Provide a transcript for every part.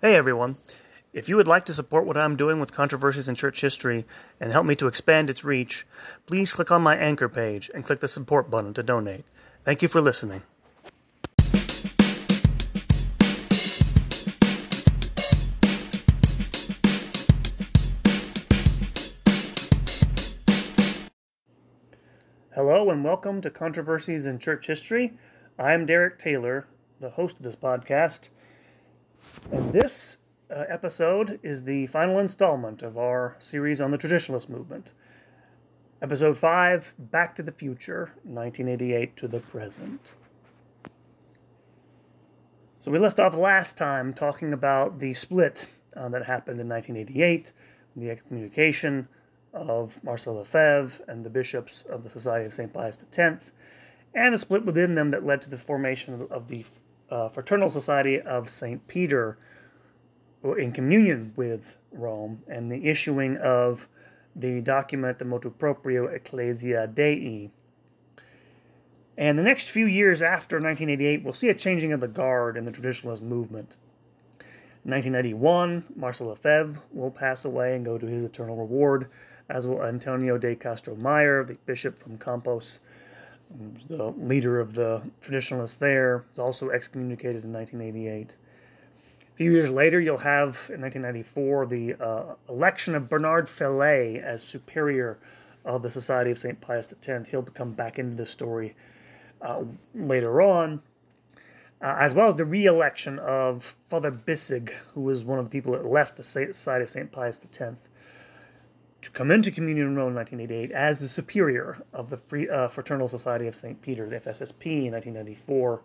Hey everyone. If you would like to support what I'm doing with Controversies in Church History and help me to expand its reach, please click on my anchor page and click the support button to donate. Thank you for listening. Hello and welcome to Controversies in Church History. I'm Derek Taylor, the host of this podcast. And this uh, episode is the final installment of our series on the traditionalist movement. Episode 5 Back to the Future, 1988 to the Present. So we left off last time talking about the split uh, that happened in 1988, the excommunication of Marcel Lefebvre and the bishops of the Society of St. Pius X, and the split within them that led to the formation of the uh, Fraternal Society of St. Peter in communion with Rome and the issuing of the document, the Motu Proprio Ecclesia Dei. And the next few years after 1988, we'll see a changing of the guard in the traditionalist movement. In 1991, Marcel Lefebvre will pass away and go to his eternal reward, as will Antonio de Castro Mayer, the bishop from Campos, the leader of the traditionalists there, was also excommunicated in 1988 A few years later, you'll have in 1994 the uh, election of Bernard Fellay as superior of the Society of St. Pius X. He'll come back into the story uh, later on, uh, as well as the re election of Father Bisig, who was one of the people that left the Society of St. Pius X to come into communion in Rome in 1988 as the superior of the Free, uh, Fraternal Society of St. Peter, the FSSP, in 1994.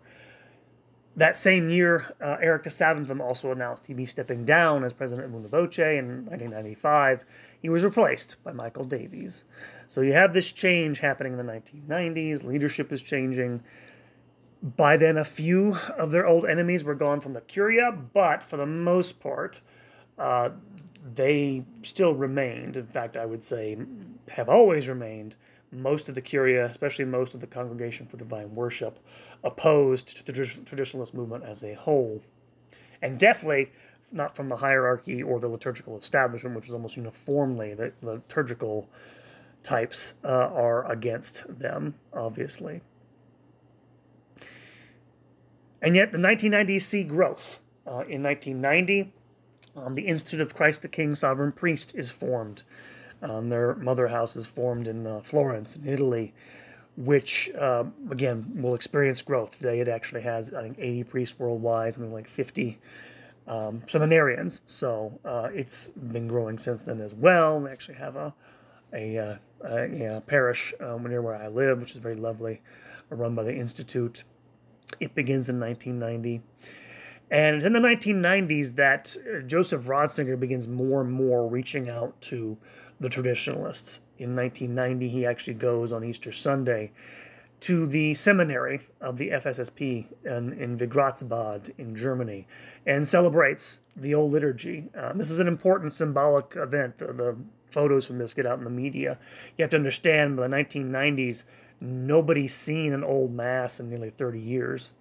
That same year, uh, Eric de Saventhem also announced he'd be stepping down as president of Una Voce in 1995. He was replaced by Michael Davies. So you have this change happening in the 1990s. Leadership is changing. By then, a few of their old enemies were gone from the Curia, but for the most part, uh, they still remained. In fact, I would say have always remained. Most of the Curia, especially most of the Congregation for Divine Worship, opposed to the traditionalist movement as a whole. And definitely not from the hierarchy or the liturgical establishment, which is almost uniformly the, liturgical types uh, are against them, obviously. And yet, the 1990s see growth. Uh, in 1990, um, the Institute of Christ the King Sovereign Priest is formed. Um, their mother house is formed in uh, Florence, in Italy which uh, again will experience growth. Today it actually has, I think, 80 priests worldwide, something like 50 um, seminarians. So uh, it's been growing since then as well. They actually have a a, uh, a, a parish um, near where I live, which is very lovely, run by the Institute. It begins in 1990. And it's in the 1990s that uh, Joseph Ratzinger begins more and more reaching out to the traditionalists in 1990, he actually goes on Easter Sunday to the seminary of the FSSP in, in Wigratzbad in Germany and celebrates the old liturgy. Uh, this is an important symbolic event. The, the, photos from this get out in the media. You have to understand, by the 1990s, nobody's seen an old mass in nearly 30 years.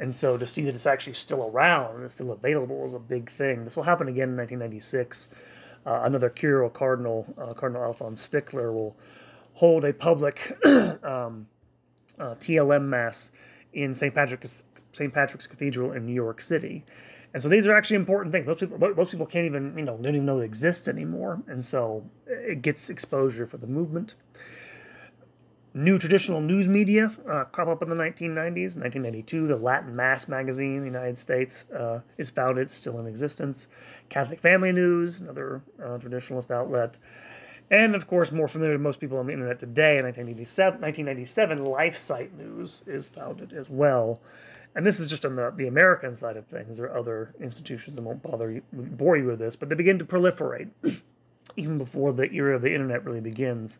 And so to see that it's actually still around and it's still available is a big thing. This will happen again in 1996 uh, another curial cardinal, uh, Cardinal Alfons Stickler, will hold a public um, uh, TLM mass in St. Patrick's St. Patrick's Cathedral in New York City. And so these are actually important things. Most people, most people can't even, you know, don't even know it exists anymore. And so it gets exposure for the movement. New traditional news media uh, crop up in the 1990s. 1992, the Latin Mass magazine in the United States uh, is founded, still in existence. Catholic Family News, another uh, traditionalist outlet. And of course, more familiar to most people on the internet today, in 1997, 1997 LifeSite News is founded as well. And this is just on the, the American side of things. There are other institutions that won't bother you, bore you with this, but they begin to proliferate even before the era of the internet really begins.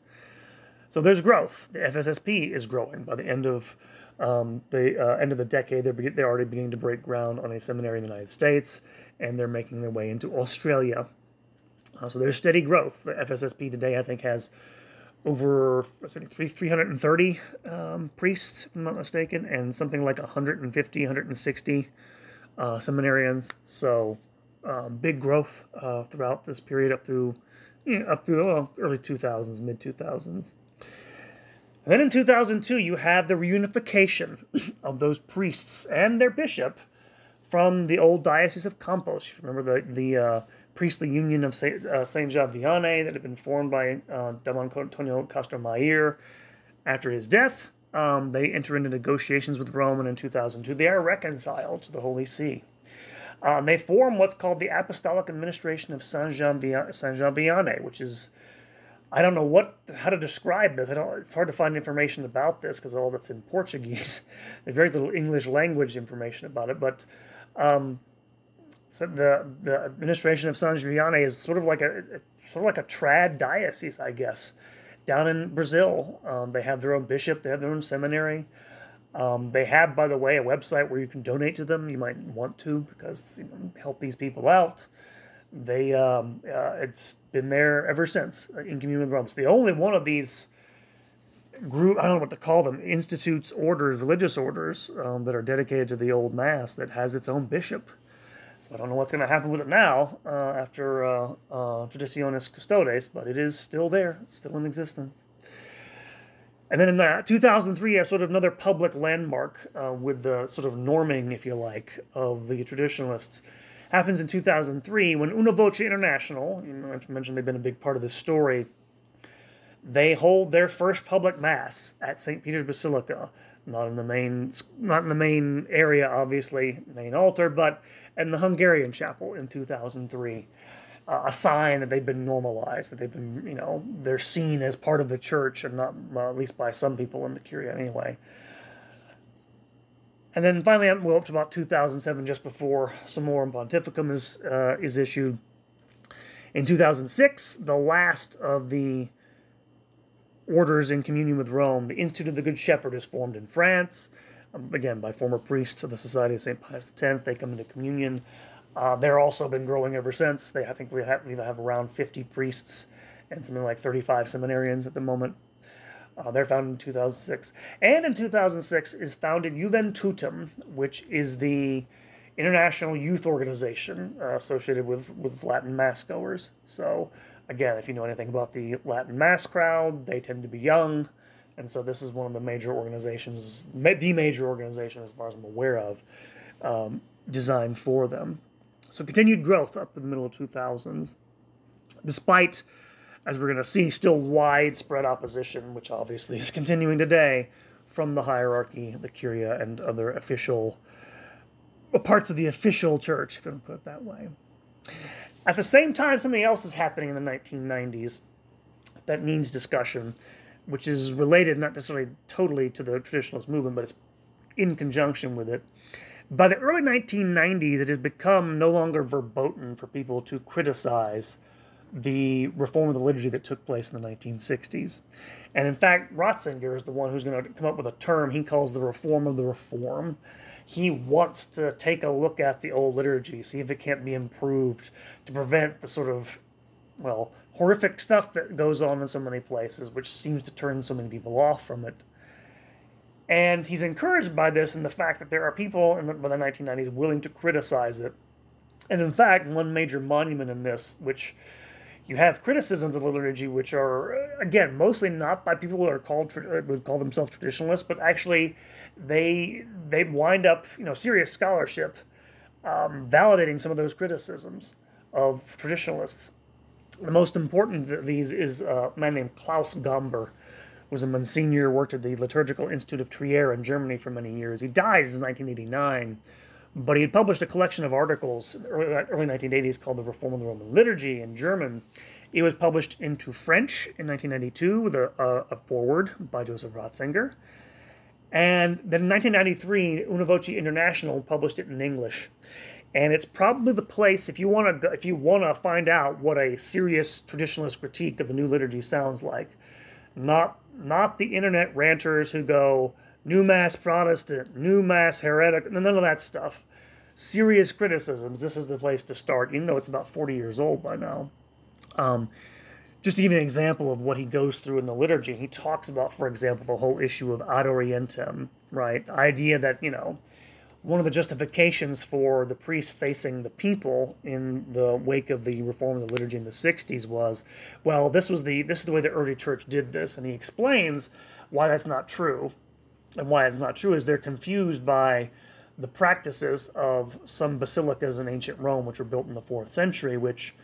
So there's growth. The FSSP is growing. By the end of um, the uh, end of the decade, they're, they're already beginning to break ground on a seminary in the United States, and they're making their way into Australia. Uh, so there's steady growth. The FSSP today, I think, has over think 330 um, priests, if I'm not mistaken, and something like 150, 160 uh, seminarians. So um, big growth uh, throughout this period up through you know, up through well, early 2000s, mid 2000s. Then in 2002, you have the reunification of those priests and their bishop from the old Diocese of Campos. You remember the, the uh, priestly union of Saint, uh, that had been formed by uh, Don Antonio Castro Mayer after his death. Um, they enter into negotiations with Rome, and in 2002, they are reconciled to the Holy See. Um, they form what's called the Apostolic Administration of Saint Jean Vianney, which is I don't know what how to describe this. I don't. It's hard to find information about this because all that's in Portuguese. There's very little English language information about it. But um, so the the administration of San Giuliani is sort of like a sort of like a trad diocese, I guess. Down in Brazil, um, they have their own bishop. They have their own seminary. Um, they have, by the way, a website where you can donate to them. You might want to because you know, help these people out they um, uh, it's been there ever since uh, in communion with Rome. It's the only one of these group I don't know what to call them institutes, orders, religious orders um, that are dedicated to the old mass that has its own bishop. So I don't know what's going to happen with it now uh, after uh, uh, Traditionis Custodes, but it is still there, still in existence. And then in uh, 2003, a sort of another public landmark uh, with the sort of norming, if you like, of the traditionalists happens in 2003 when Una Voce International, you know, I mentioned they've been a big part of this story, they hold their first public mass at St. Peter's Basilica, not in the main, not in the main area, obviously, main altar, but in the Hungarian chapel in 2003. Uh, a sign that they've been normalized, that they've been, you know, they're seen as part of the church, and not well, at least by some people in the Curia anyway. And then finally, we're up to about 2007, just before Summorum Pontificum is uh, is issued. In 2006, the last of the orders in communion with Rome, the Institute of the Good Shepherd, is formed in France. Um, again, by former priests of the Society of St. Pius X. They come into communion. Uh, they're also been growing ever since. They, I think, we have, we have around 50 priests and something like 35 seminarians at the moment. Uh, they're founded in 2006. And in 2006 is founded Juventutem, which is the international youth organization uh, associated with, with Latin Mass goers. So, again, if you know anything about the Latin Mass crowd, they tend to be young. And so this is one of the major organizations, the major organization as far as I'm aware of, um, designed for them. So continued growth up to the middle of 2000s, despite as we're going to see, still widespread opposition, which obviously is continuing today from the hierarchy, the curia, and other official uh, parts of the official church, if you want to put it that way. At the same time, something else is happening in the 1990s that needs discussion, which is related not necessarily totally to the traditionalist movement, but it's in conjunction with it. By the early 1990s, it has become no longer verboten for people to criticize the reform of the liturgy that took place in the 1960s. And in fact, Ratzinger is the one who's going to come up with a term he calls the reform of the reform. He wants to take a look at the old liturgy, see if it can't be improved to prevent the sort of, well, horrific stuff that goes on in so many places, which seems to turn so many people off from it. And he's encouraged by this and the fact that there are people in the, by the 1990s willing to criticize it. And in fact, one major monument in this, which you have criticisms of the liturgy, which are again mostly not by people who are called uh, would call themselves traditionalists, but actually they they wind up you know serious scholarship um, validating some of those criticisms of traditionalists. The most important of these is a man named Klaus Gamber, was a Monsignor, worked at the Liturgical Institute of Trier in Germany for many years. He died in 1989 but he had published a collection of articles early, early 1980s called The Reform of the Roman Liturgy in German. It was published into French in 1992 with a, a, a foreword by Joseph Ratzinger. And then in 1993, Una Voce International published it in English. And it's probably the place if you want to if you want to find out what a serious traditionalist critique of the new liturgy sounds like. Not not the internet ranters who go, new mass Protestant, new mass heretic, none of that stuff. Serious criticisms, this is the place to start, even though it's about 40 years old by now. Um, just to give you an example of what he goes through in the liturgy, he talks about, for example, the whole issue of ad orientem, right? The idea that, you know, one of the justifications for the priests facing the people in the wake of the reform of the liturgy in the 60s was, well, this was the this is the way the early church did this, and he explains why that's not true, and why it's not true is they're confused by the practices of some basilicas in ancient Rome, which were built in the fourth century, which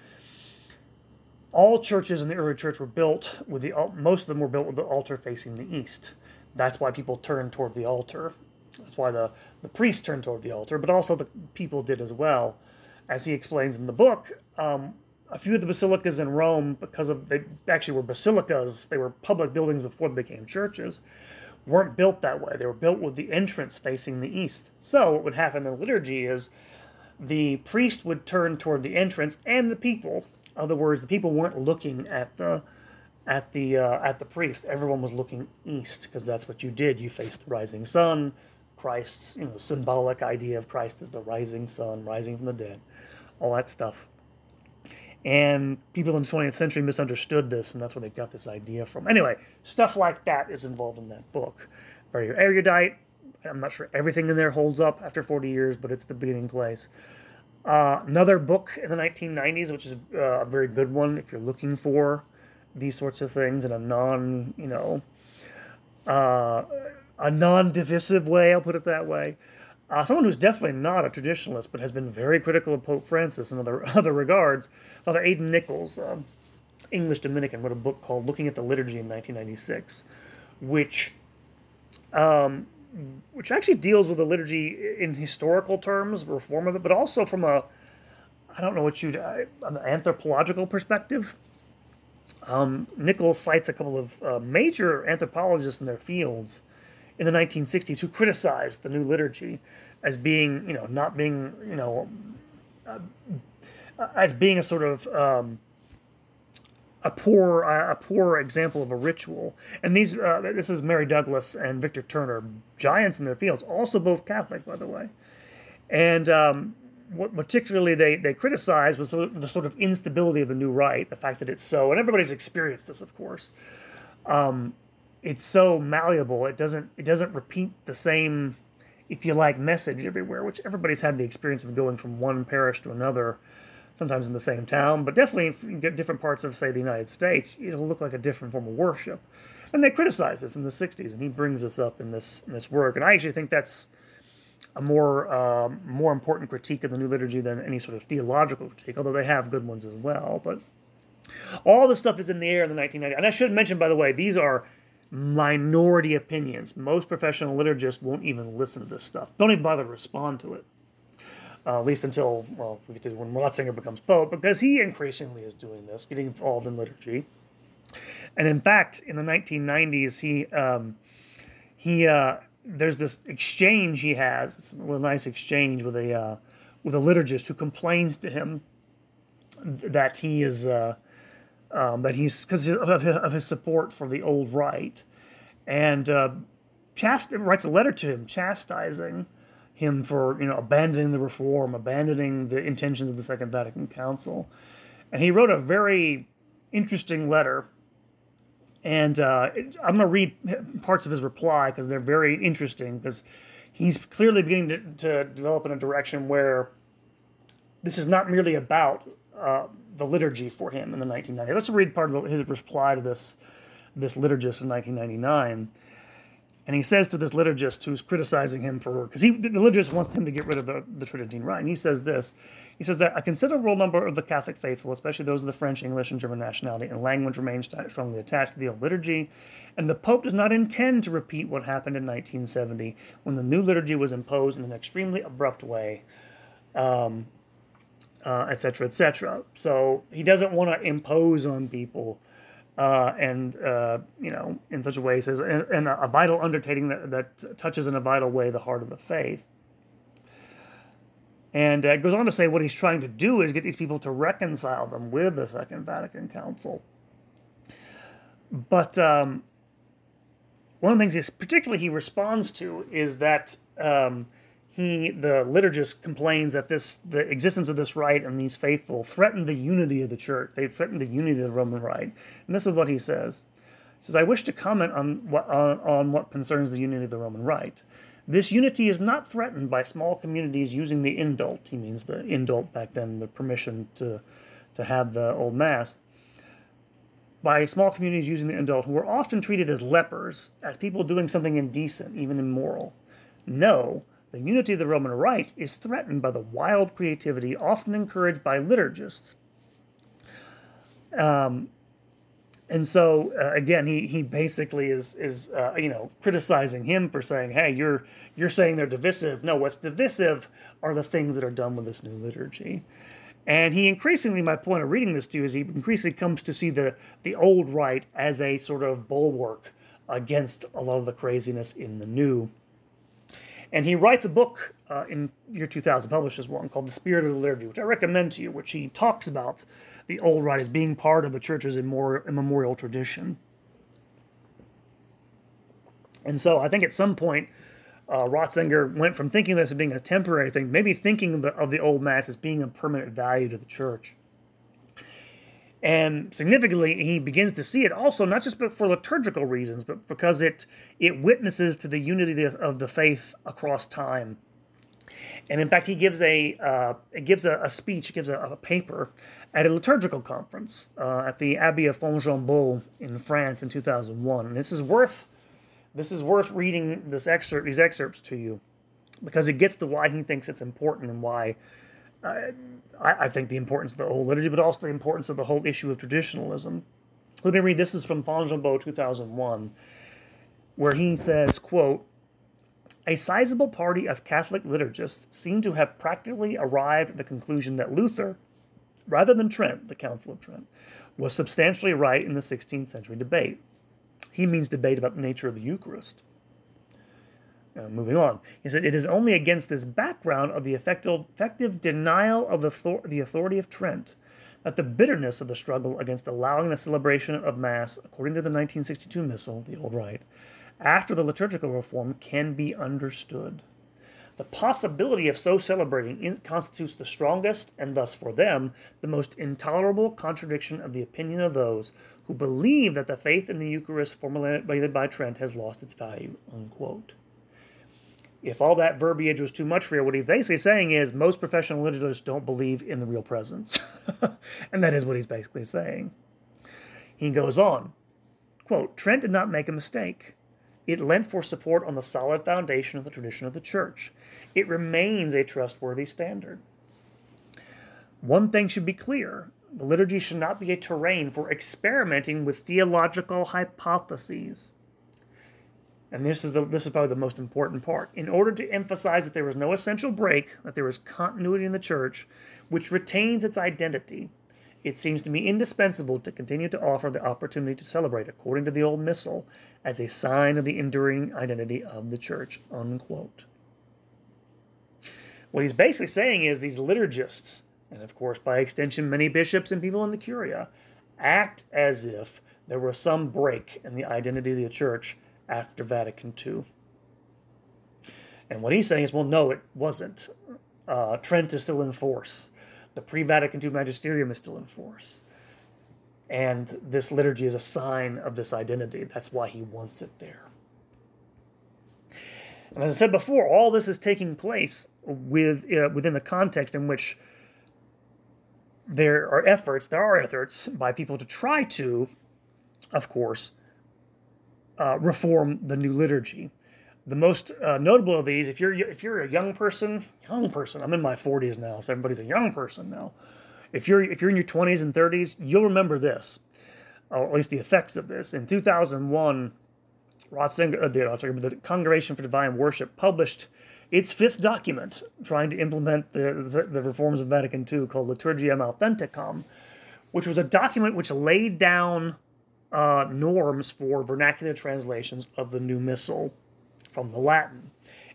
all churches in the early church were built with the most of them were built with the altar facing the east. That's why people turned toward the altar. That's why the, the priests turned toward the altar, but also the people did as well. As he explains in the book, um, a few of the basilicas in Rome, because of they actually were basilicas, they were public buildings before they became churches, weren't built that way. They were built with the entrance facing the east. So what would happen in the liturgy is the priest would turn toward the entrance and the people. In other words, the people weren't looking at the at the uh, at the priest. Everyone was looking east because that's what you did. You faced the rising sun. Christ's you know symbolic idea of Christ as the rising sun, rising from the dead, all that stuff. And people in the 20th century misunderstood this, and that's where they got this idea from. Anyway, stuff like that is involved in that book. Very erudite. I'm not sure everything in there holds up after 40 years, but it's the beginning place. Uh, another book in the 1990s, which is uh, a very good one if you're looking for these sorts of things in a non, you know, uh, a non-divisive way. I'll put it that way. Uh, someone who's definitely not a traditionalist, but has been very critical of Pope Francis in other other regards. Father Aidan Nichols, um, English Dominican, wrote a book called "Looking at the Liturgy" in 1996, which um, which actually deals with the liturgy in historical terms, reform of it, but also from a I don't know what you'd uh, an anthropological perspective. Um, Nichols cites a couple of uh, major anthropologists in their fields in the 1960s who criticized the new liturgy as being, you know, not being, you know, uh, as being a sort of um, a poor a poor example of a ritual. And these uh, this is Mary Douglas and Victor Turner, giants in their fields, also both Catholic, by the way. And um, what particularly they they criticized was the sort of instability of the new rite, the fact that it's so, and everybody's experienced this, of course. Um, it's so malleable. It doesn't it doesn't repeat the same, if you like, message everywhere. Which everybody's had the experience of going from one parish to another, sometimes in the same town, but definitely get different parts of say the United States, it'll look like a different form of worship. And they criticize this in the '60s, and he brings this up in this in this work. And I actually think that's a more um, more important critique of the new liturgy than any sort of theological critique, although they have good ones as well. But all this stuff is in the air in the 1990s. And I should mention, by the way, these are minority opinions. Most professional liturgists won't even listen to this stuff. Don't even bother to respond to it. Uh, at least until, well, we get to when Ratzinger becomes Pope, because he increasingly is doing this, getting involved in liturgy. And in fact, in the 1990s, he um, he uh, there's this exchange he has. It's a nice exchange with a uh, with a liturgist who complains to him that he is uh, um, that he's because of, of, his support for the old right, and uh, chast- writes a letter to him chastising him for you know abandoning the reform, abandoning the intentions of the Second Vatican Council, and he wrote a very interesting letter. And uh, I'm going to read parts of his reply because they're very interesting because he's clearly beginning to, to, develop in a direction where this is not merely about uh, the liturgy for him in the 1990s. Let's read part of his reply to this this liturgist in 1999. And he says to this liturgist who's criticizing him for, because he the liturgist wants him to get rid of the, the Tridentine Rite. And he says this He says that a considerable number of the Catholic faithful, especially those of the French, English, and German nationality and language, remain strongly attached to the old liturgy. And the Pope does not intend to repeat what happened in 1970 when the new liturgy was imposed in an extremely abrupt way. Um, uh, etc. Et so he doesn't want to impose on people, uh, and uh, you know, in such a way, says, and, a vital undertaking that, that touches in a vital way the heart of the faith. And uh, goes on to say what he's trying to do is get these people to reconcile them with the Second Vatican Council. But um, one of the things he particularly he responds to is that um, he the liturgist complains that this the existence of this rite and these faithful threaten the unity of the church they threaten the unity of the roman rite and this is what he says he says i wish to comment on what on, on what concerns the unity of the roman rite This unity is not threatened by small communities using the indult. He means the indult back then, the permission to, to have the old mass. By small communities using the indult, who are often treated as lepers, as people doing something indecent, even immoral. No, the unity of the Roman Rite is threatened by the wild creativity often encouraged by liturgists. Um, and so uh, again, he he basically is is uh, you know criticizing him for saying, "Hey, you're you're saying they're divisive." No, what's divisive are the things that are done with this new liturgy. And he increasingly, my point of reading this to you is he increasingly comes to see the the old rite as a sort of bulwark against a lot of the craziness in the new. And he writes a book uh, in year 2000, publishes one called The Spirit of the Liturgy, which I recommend to you, which he talks about the old rite as being part of the church's immemorial tradition. And so I think at some point, uh, Ratzinger went from thinking this as being a temporary thing, maybe thinking of the, of the old mass as being a permanent value to the church. And significantly, he begins to see it also not just for liturgical reasons, but because it it witnesses to the unity of the faith across time. And in fact, he gives a uh, gives a, a, speech, gives a, a, paper at a liturgical conference uh, at the Abbey of Fontgombault in France in 2001. And this is worth this is worth reading this excerpt, these excerpts to you, because it gets to why he thinks it's important and why I, I, think the importance of the whole liturgy, but also the importance of the whole issue of traditionalism. Let me read. This is from Fontgombault 2001, where he says, "quote." A sizable party of Catholic liturgists seem to have practically arrived at the conclusion that Luther, rather than Trent, the Council of Trent, was substantially right in the 16th century debate. He means debate about the nature of the Eucharist. Now, moving on, he said, It is only against this background of the effective, effective denial of the, the authority of Trent that the bitterness of the struggle against allowing the celebration of Mass according to the 1962 Missal, the Old Rite, after the liturgical reform can be understood. The possibility of so celebrating constitutes the strongest, and thus for them, the most intolerable contradiction of the opinion of those who believe that the faith in the Eucharist formulated by Trent has lost its value. Unquote. If all that verbiage was too much for you, what he's basically saying is most professional liturgists don't believe in the real presence. and that is what he's basically saying. He goes on, quote, Trent did not make a mistake. It lent for support on the solid foundation of the tradition of the church. It remains a trustworthy standard. One thing should be clear the liturgy should not be a terrain for experimenting with theological hypotheses. And this is, the, this is probably the most important part. In order to emphasize that there was no essential break, that there was continuity in the church, which retains its identity, it seems to me indispensable to continue to offer the opportunity to celebrate according to the old missal as a sign of the enduring identity of the church. Unquote. What he's basically saying is these liturgists, and of course by extension many bishops and people in the curia, act as if there was some break in the identity of the church after Vatican II. And what he's saying is, well, no, it wasn't. Uh, Trent is still in force. The pre Vatican II magisterium is still in force. And this liturgy is a sign of this identity. That's why he wants it there. And as I said before, all this is taking place with, uh, within the context in which there are efforts, there are efforts by people to try to, of course, uh, reform the new liturgy. The most uh, notable of these, if you're if you're a young person, young person, I'm in my 40s now, so everybody's a young person now. If you're if you're in your 20s and 30s, you'll remember this, or at least the effects of this. In 2001, Ratzinger, uh, the, sorry, the Congregation for Divine Worship published its fifth document trying to implement the, the, reforms of Vatican II called Liturgiam Authenticam, which was a document which laid down uh, norms for vernacular translations of the New Missal from the Latin.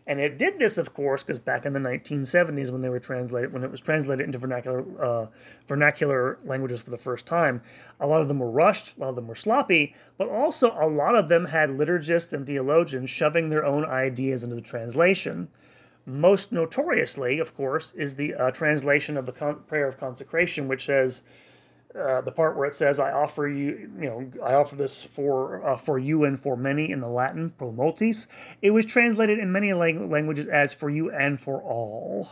And it did this, of course, because back in the 1970s, when they were translated, when it was translated into vernacular uh, vernacular languages for the first time, a lot of them were rushed, a lot of them were sloppy, but also a lot of them had liturgists and theologians shoving their own ideas into the translation. Most notoriously, of course, is the uh, translation of the con- prayer of consecration, which says, uh, the part where it says, "I offer you, you know, I offer this for uh, for you and for many" in the Latin pro multis, it was translated in many lang- languages as "for you and for all."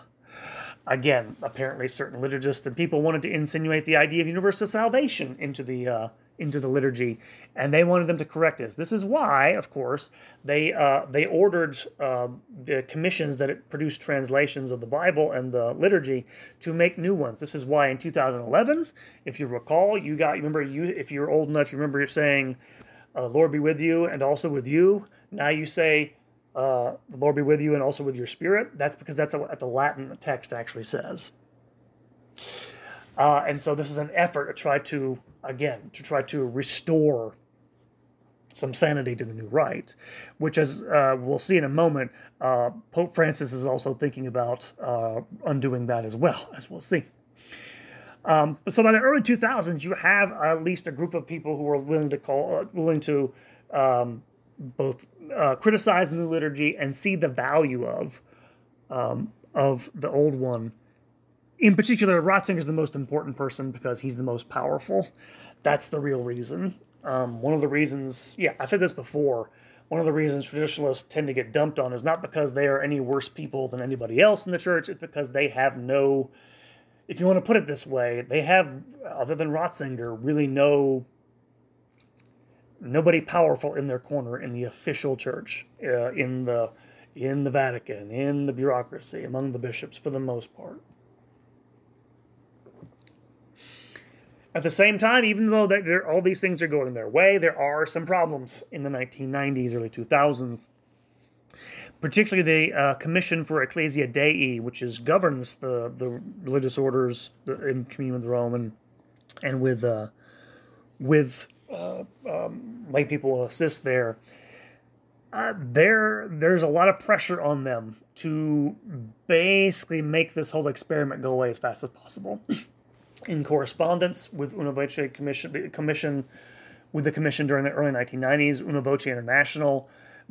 Again, apparently, certain liturgists and people wanted to insinuate the idea of universal salvation into the uh, into the liturgy, and they wanted them to correct this. This is why, of course, they uh, they ordered uh, the commissions that produced translations of the Bible and the liturgy to make new ones. This is why in 2011, if you recall, you got remember you if you're old enough, you remember you're saying, uh, "Lord be with you," and also with you. Now you say, uh, "The Lord be with you," and also with your spirit. That's because that's what the Latin text actually says. Uh, and so this is an effort to try to again, to try to restore some sanity to the new rite, which, as uh, we'll see in a moment, uh, Pope Francis is also thinking about uh, undoing that as well, as we'll see. Um, so by the early 2000s, you have at least a group of people who are willing to call, uh, willing to um, both uh, criticize the new liturgy and see the value of um, of the old one in particular, Ratzinger is the most important person because he's the most powerful. That's the real reason. Um, one of the reasons, yeah, I've said this before. One of the reasons traditionalists tend to get dumped on is not because they are any worse people than anybody else in the church. It's because they have no, if you want to put it this way, they have, other than Ratzinger, really no, nobody powerful in their corner in the official church, uh, in the, in the Vatican, in the bureaucracy, among the bishops for the most part. At the same time, even though that all these things are going their way, there are some problems in the 1990s, early 2000s. Particularly the uh, Commission for Ecclesia Dei, which is governs the, the religious orders in communion with Rome and and with uh, with uh, um, lay people assist there. Uh, there, there's a lot of pressure on them to basically make this whole experiment go away as fast as possible. In correspondence with Una Voce Commission, the commission with the commission during the early 1990s, Una Voce International.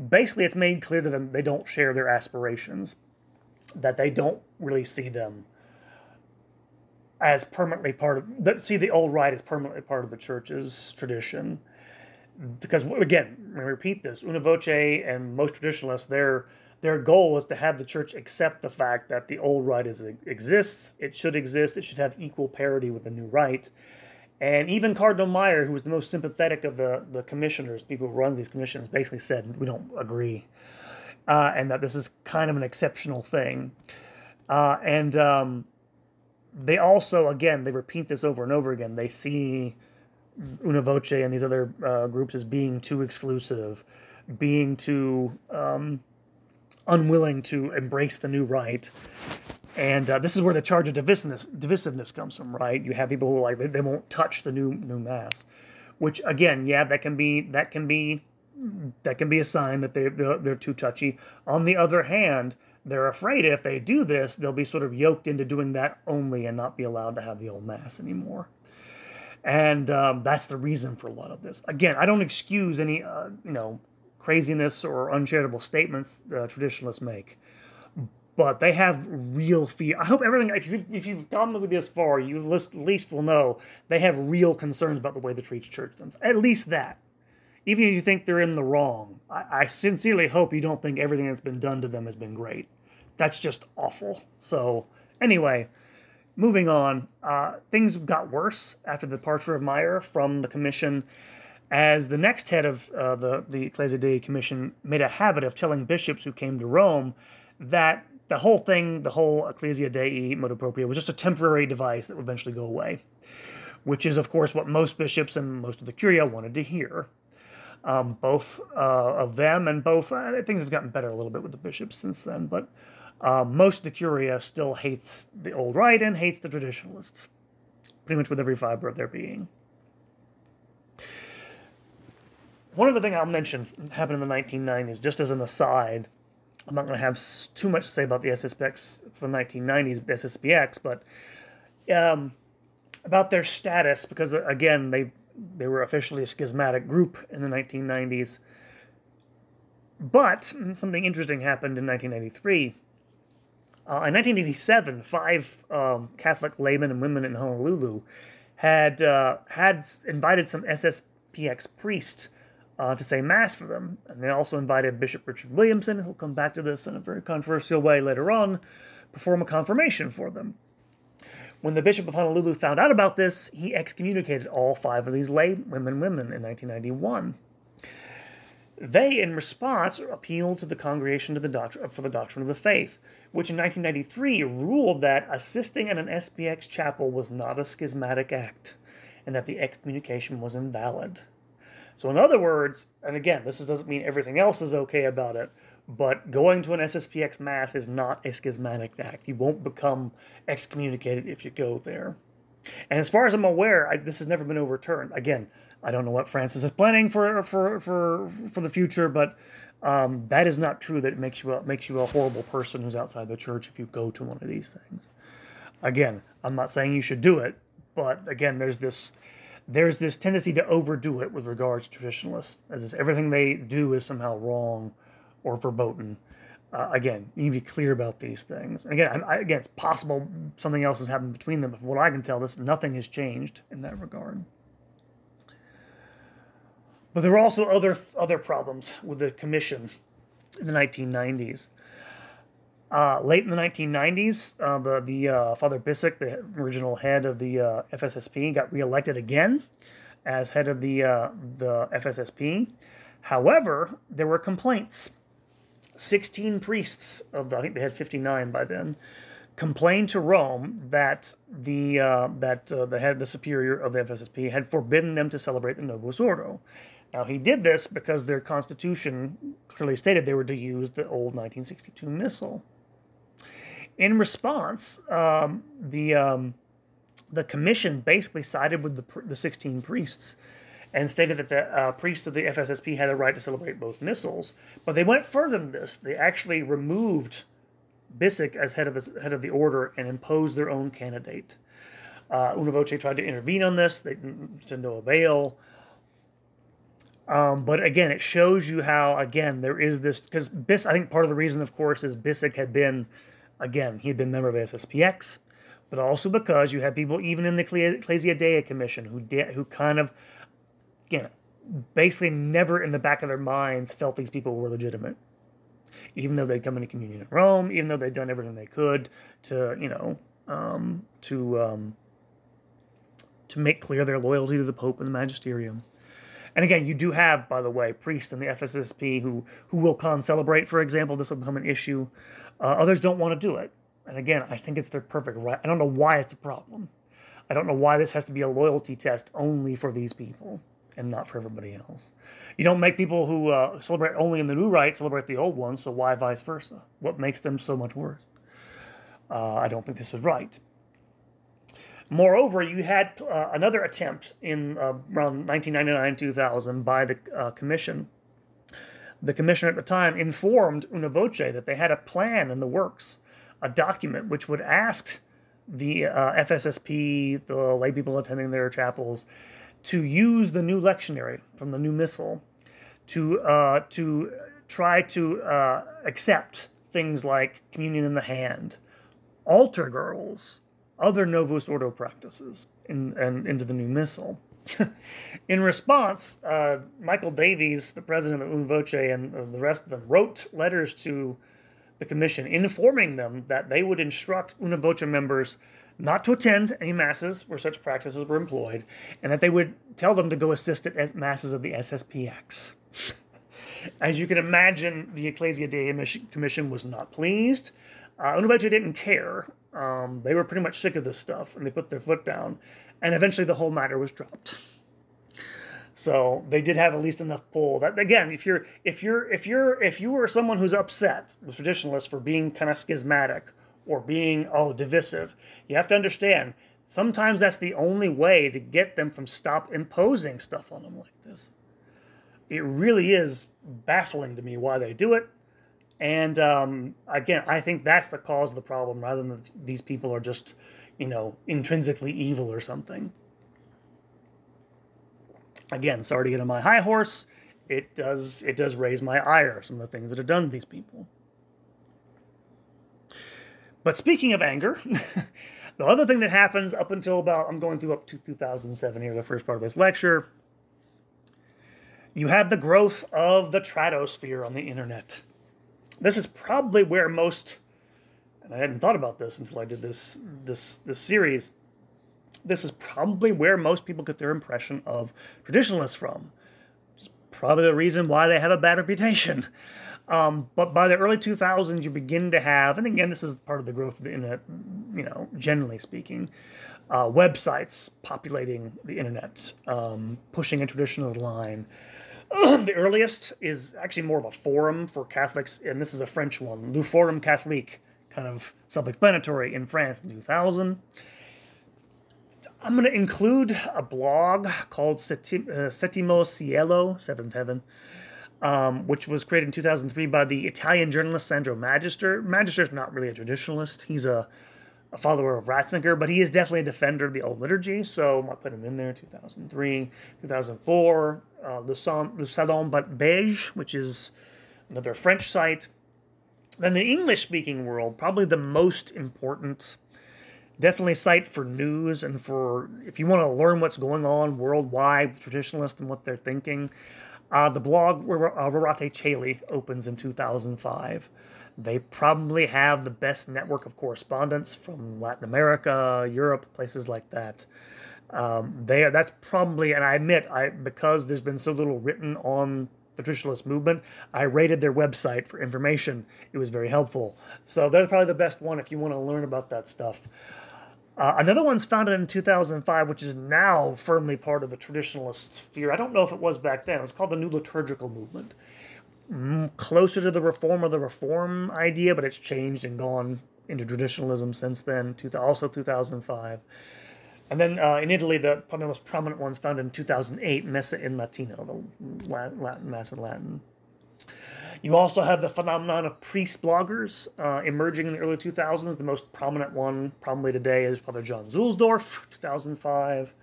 Basically, it's made clear to them they don't share their aspirations, that they don't really see them as permanently part of that see the old rite as permanently part of the church's tradition. Because again, I repeat this, Una Voce and most traditionalists, they're their goal was to have the church accept the fact that the old rite is, exists, it should exist, it should have equal parity with the new rite. And even Cardinal Mayer, who was the most sympathetic of the, the commissioners, people who runs these commissions, basically said, we don't agree. Uh, and that this is kind of an exceptional thing. Uh, and um, they also, again, they repeat this over and over again. They see Una Voce and these other uh, groups as being too exclusive, being too um, unwilling to embrace the new rite. And uh, this is where the charge of divisiveness, divisiveness comes from, right? You have people who like they, they won't touch the new new mass, which again, yeah, that can be that can be that can be a sign that they they're, they're too touchy. On the other hand, they're afraid if they do this, they'll be sort of yoked into doing that only and not be allowed to have the old mass anymore. And um, that's the reason for a lot of this. Again, I don't excuse any, uh, you know, craziness or uncharitable statements uh, traditionalists make. But they have real fear. I hope everything. If you've, if you've gone with this far, you at least will know they have real concerns about the way the treats church them. At least that. Even if you think they're in the wrong, I, I sincerely hope you don't think everything that's been done to them has been great. That's just awful. So anyway, moving on. Uh, things got worse after the departure of Mayer from the commission as the next head of uh, the, the Ecclesia Dei Commission made a habit of telling bishops who came to Rome that the whole thing, the whole Ecclesia Dei motu proprio, was just a temporary device that would eventually go away, which is, of course, what most bishops and most of the Curia wanted to hear. Um, both uh, of them and both, uh, things have gotten better a little bit with the bishops since then, but uh, most of the Curia still hates the old rite and hates the traditionalists, pretty much with every fiber of their being. One other thing I'll mention happened in the 1990s, just as an aside. I'm not going to have too much to say about the SSPX for the 1990s, SSPX, but um, about their status, because uh, again, they they were officially a schismatic group in the 1990s. But something interesting happened in 1993. Uh, in 1987, five um, Catholic laymen and women in Honolulu had uh, had invited some SSPX priests uh, to say mass for them, and they also invited Bishop Richard Williamson, who'll come back to this in a very controversial way later on, perform a confirmation for them. When the Bishop of Honolulu found out about this, he excommunicated all five of these lay women women in 1991. They, in response, appealed to the Congregation to the for the Doctrine of the Faith, which in 1993 ruled that assisting at an SPX chapel was not a schismatic act and that the excommunication was invalid. So, in other words, and again, this doesn't mean everything else is okay about it, but going to an SSPX mass is not a schismatic act. You won't become excommunicated if you go there. And as far as I'm aware, I, this has never been overturned. Again, I don't know what Francis is planning for for for for the future, but um, that is not true. That it makes you a, makes you a horrible person who's outside the church if you go to one of these things. Again, I'm not saying you should do it, but again, there's this there's this tendency to overdo it with regards to traditionalists, as if everything they do is somehow wrong or verboten. Uh, again, you need to be clear about these things. And again, I, again, it's possible something else has happened between them. But from what I can tell, this nothing has changed in that regard. But there were also other other problems with the commission in the 1990s. Uh, late in the 1990s, uh, the the uh, Father Bisig, the original head of the uh, FSSP, got reelected again as head of the uh, the FSSP. However, there were complaints. 16 priests of the, I think they had 59 by then complained to Rome that the uh, that the head, the superior of the FSSP, had forbidden them to celebrate the Novus Ordo. Now, he did this because their constitution clearly stated they were to use the old 1962 missal. In response, um, the, um, the commission basically sided with the, the 16 priests and stated that the uh, priests of the FSSP had the right to celebrate both missals. But they went further than this. They actually removed Bisig as head of the, head of the order and imposed their own candidate. Uh, Una Voce tried to intervene on this, they, to no avail. Um, but again, it shows you how again there is this because Bis. I think part of the reason, of course, is Bisig had been, again, he had been a member of the SSPX, but also because you had people even in the Ecclesia Dei Commission who who kind of, again, basically never in the back of their minds felt these people were legitimate, even though they'd come into communion in Rome, even though they'd done everything they could to you know um, to um, to make clear their loyalty to the Pope and the Magisterium. And again, you do have, by the way, priests in the FSSP who who will con celebrate, for example. This will become an issue. Uh, others don't want to do it. And again, I think it's their perfect right. I don't know why it's a problem. I don't know why this has to be a loyalty test only for these people and not for everybody else. You don't make people who uh, celebrate only in the new rite celebrate the old one, so why vice versa? What makes them so much worse? Uh, I don't think this is right. Moreover, you had uh, another attempt in uh, around 1999 2000 by the uh, commission. The commission at the time informed Una Voce that they had a plan in the works, a document which would ask the uh, FSSP, the lay people attending their chapels, to use the new lectionary from the new missal to uh, to try to uh, accept things like communion in the hand, altar girls, other Novus Ordo practices in, and into the new missal. in response, uh, Michael Davies, the president of Una Voce, and uh, the rest of them wrote letters to the commission informing them that they would instruct Una Voce members not to attend any masses where such practices were employed, and that they would tell them to go assist at masses of the SSPX. As you can imagine, the Ecclesia Dei Commission was not pleased. Uh, didn't care, um, they were pretty much sick of this stuff and they put their foot down. And eventually the whole matter was dropped. So they did have at least enough pull. That again, if you're if you're if you're if you were someone who's upset with traditionalists for being kind of schismatic or being oh divisive, you have to understand sometimes that's the only way to get them from stop imposing stuff on them like this. It really is baffling to me why they do it. And um, again, I think that's the cause of the problem rather than these people are just, you know, intrinsically evil or something. Again, sorry to get on my high horse. It does it does raise my ire, some of the things that are done to these people. But speaking of anger, The other thing that happens up until about, I'm going through up to 2007 here, the first part of this lecture, you have the growth of the tratosphere on the internet. This is probably where most, and I hadn't thought about this until I did this this this series. This is probably where most people get their impression of traditionalists from. It's probably the reason why they have a bad reputation. Um, but by the early 2000s, you begin to have, and again, this is part of the growth of the internet, you know, generally speaking, uh, websites populating the internet, um, pushing a traditional line. the earliest is actually more of a forum for Catholics, and this is a French one, Le Forum Catholique, kind of self explanatory in France in 2000. I'm going to include a blog called uh, Settimo Cielo, Seventh Heaven, um, which was created in 2003 by the Italian journalist Sandro Magister. Magister is not really a traditionalist. He's a, a follower of Ratzinger, but he is definitely a defender of the old liturgy. So I'll put him in there. 2003, 2004, uh, Le, Salon, Le Salon But Beige, which is another French site. Then the English speaking world, probably the most important, definitely site for news and for if you want to learn what's going on worldwide, traditionalists and what they're thinking. Uh, the blog uh, Rorate Caeli opens in 2005. They probably have the best network of correspondents from Latin America, Europe, places like that. Um, they that's probably, and I admit, I because there's been so little written on the traditionalist movement, I rated their website for information. It was very helpful. So they're probably the best one if you want to learn about that stuff. Uh, another one's founded in 2005, which is now firmly part of the traditionalist sphere. I don't know if it was back then. It's called the New Liturgical Movement. Mm, closer to the reform of the reform idea, but it's changed and gone into traditionalism since then, also 2005. And then uh, in Italy, the probably most prominent ones found in 2008, Messa in Latino, the Latin, Mass in Latin. You also have the phenomenon of priest bloggers uh, emerging in the early 2000s. The most prominent one, probably today, is Father John Zuhlsdorf, 2005,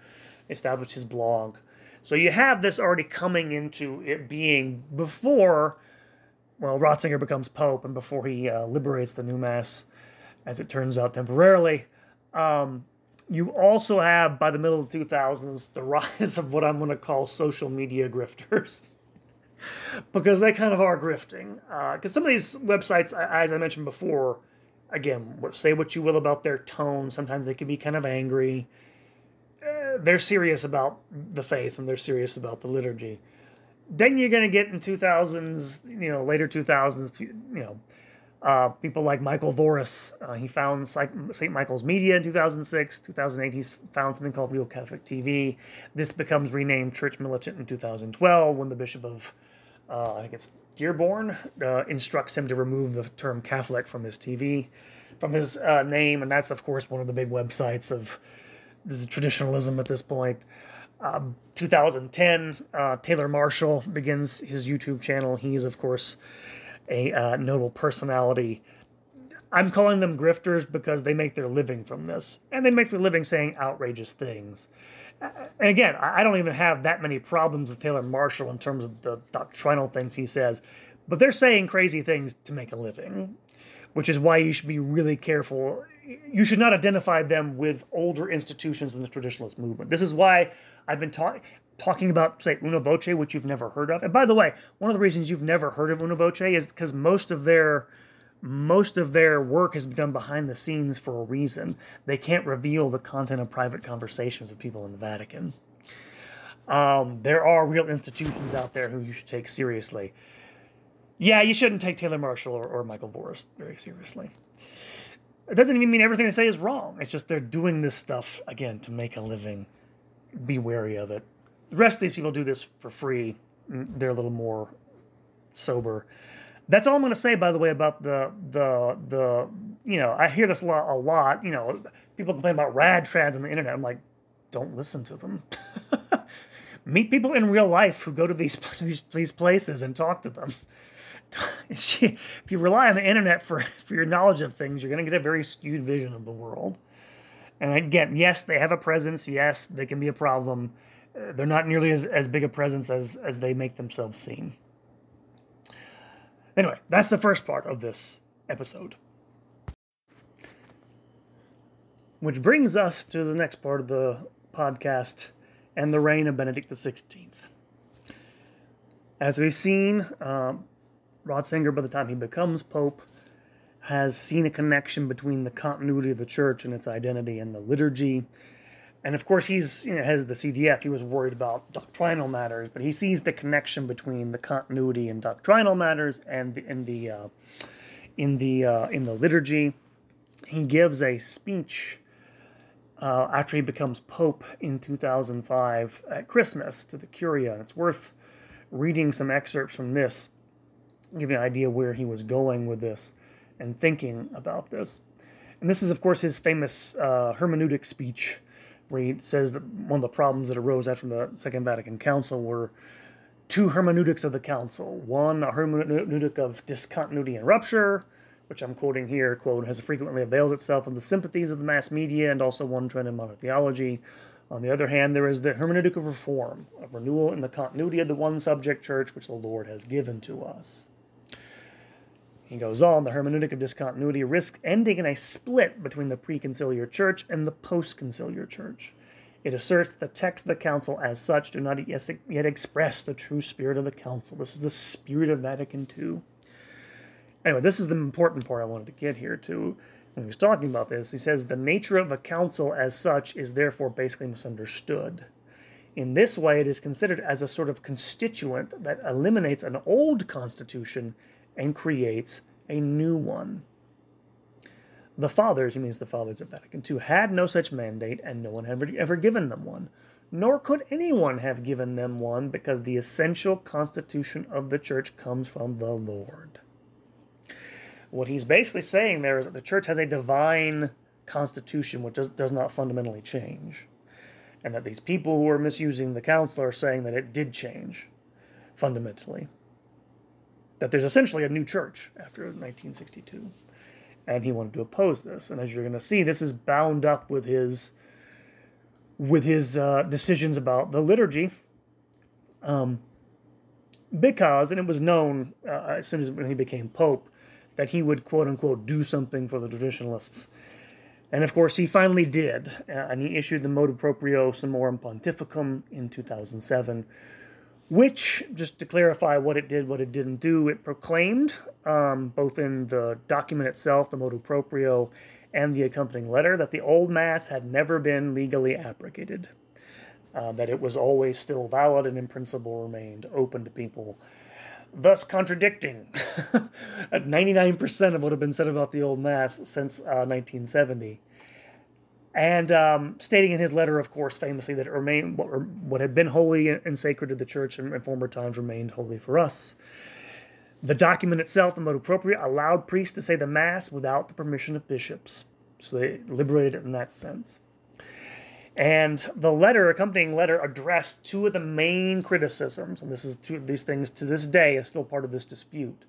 established his blog. So you have this already coming into it being before, well, Ratzinger becomes Pope and before he uh, liberates the new Mass, as it turns out temporarily. Um, you also have, by the middle of the 2000s, the rise of what I'm going to call social media grifters. because they kind of are grifting. Because uh, some of these websites, as I mentioned before, again, say what you will about their tone. Sometimes they can be kind of angry. Uh, they're serious about the faith and they're serious about the liturgy. Then you're going to get in 2000s, you know, later 2000s, you know, uh, people like Michael Voris. Uh, he found St. Michael's Media in 2006. 2008, he found something called Real Catholic TV. This becomes renamed Church Militant in 2012 when the Bishop of uh, I think it's Dearborn, uh, instructs him to remove the term Catholic from his TV, from his uh, name, and that's of course one of the big websites of this traditionalism at this point. Um, 2010, uh, Taylor Marshall begins his YouTube channel. He's of course a uh, notable personality. I'm calling them grifters because they make their living from this, and they make their living saying outrageous things and again, I don't even have that many problems with Taylor Marshall in terms of the doctrinal things he says, but they're saying crazy things to make a living, which is why you should be really careful. You should not identify them with older institutions in the traditionalist movement. This is why I've been talking talking about, say, Una Voce, which you've never heard of. And by the way, one of the reasons you've never heard of Una Voce is because most of their most of their work is done behind the scenes for a reason. They can't reveal the content of private conversations with people in the Vatican. Um, there are real institutions out there who you should take seriously. Yeah, you shouldn't take Taylor Marshall or, or Michael Voris very seriously. It doesn't even mean everything they say is wrong. It's just they're doing this stuff, again, to make a living. Be wary of it. The rest of these people do this for free. Mm, they're a little more sober. That's all I'm going to say, by the way, about the the the. You know, I hear this a lot. A lot. You know, people complain about rad trads on the internet. I'm like, don't listen to them. Meet people in real life who go to these these, these places and talk to them. if you rely on the internet for, for your knowledge of things, you're going to get a very skewed vision of the world. And again, yes, they have a presence. Yes, they can be a problem. They're not nearly as, as big a presence as, as they make themselves seem. Anyway, that's the first part of this episode. Which brings us to the next part of the podcast and the reign of Benedict XVI. As we've seen, um, Ratzinger, by the time he becomes Pope, has seen a connection between the continuity of the church and its identity and the liturgy. And of course, he's you know, has the CDF. He was worried about doctrinal matters, but he sees the connection between the continuity and doctrinal matters and the, in the uh, in the uh, in the liturgy. He gives a speech uh, after he becomes Pope in 2005 at Christmas to the Curia, and it's worth reading some excerpts from this, give you an idea where he was going with this and thinking about this. And this is, of course, his famous uh, hermeneutic speech, where he says that one of the problems that arose after the Second Vatican Council were two hermeneutics of the Council. One, a hermeneutic of discontinuity and rupture, which I'm quoting here, quote, has frequently availed itself of the sympathies of the mass media and also one trend in modern theology. On the other hand, there is the hermeneutic of reform, of renewal in the continuity of the one subject church which the Lord has given to us. He goes on, the hermeneutic of discontinuity risks ending in a split between the preconciliar church and the postconciliar church. It asserts that the text of the council as such do not yet express the true spirit of the council. This is the spirit of Vatican II. Anyway, this is the important part I wanted to get here to. When he was talking about this, he says the nature of a council as such is therefore basically misunderstood. In this way, it is considered as a sort of constituent that eliminates an old constitution and creates a new one. The fathers, he means the fathers of Vatican II, had no such mandate, and no one had ever, given them one. Nor could anyone have given them one because the essential constitution of the church comes from the Lord. What he's basically saying there is that the church has a divine constitution which does, does not fundamentally change. And that these people who are misusing the council are saying that it did change fundamentally that there's essentially a new church after 1962. And he wanted to oppose this. And as you're going to see, this is bound up with his with his uh, decisions about the liturgy. Um, because, and it was known uh, as soon as when he became pope, that he would quote unquote do something for the traditionalists. And of course, he finally did. Uh, and he issued the Motu Proprio Summorum Pontificum in 2007, which, just to clarify what it did, what it didn't do, it proclaimed, um, both in the document itself, the motu proprio, and the accompanying letter, that the old Mass had never been legally abrogated, uh, that it was always still valid and in principle remained open to people, thus contradicting. 99% of what had been said about the old Mass since uh, 1970 and um, stating in his letter, of course, famously that it remained what, what had been holy and sacred to the church in, in former times remained holy for us. The document itself, the motu proprio, allowed priests to say the mass without the permission of bishops, so they liberated it in that sense. And the letter, accompanying letter, addressed two of the main criticisms, and this is two of these things to this day is still part of this dispute.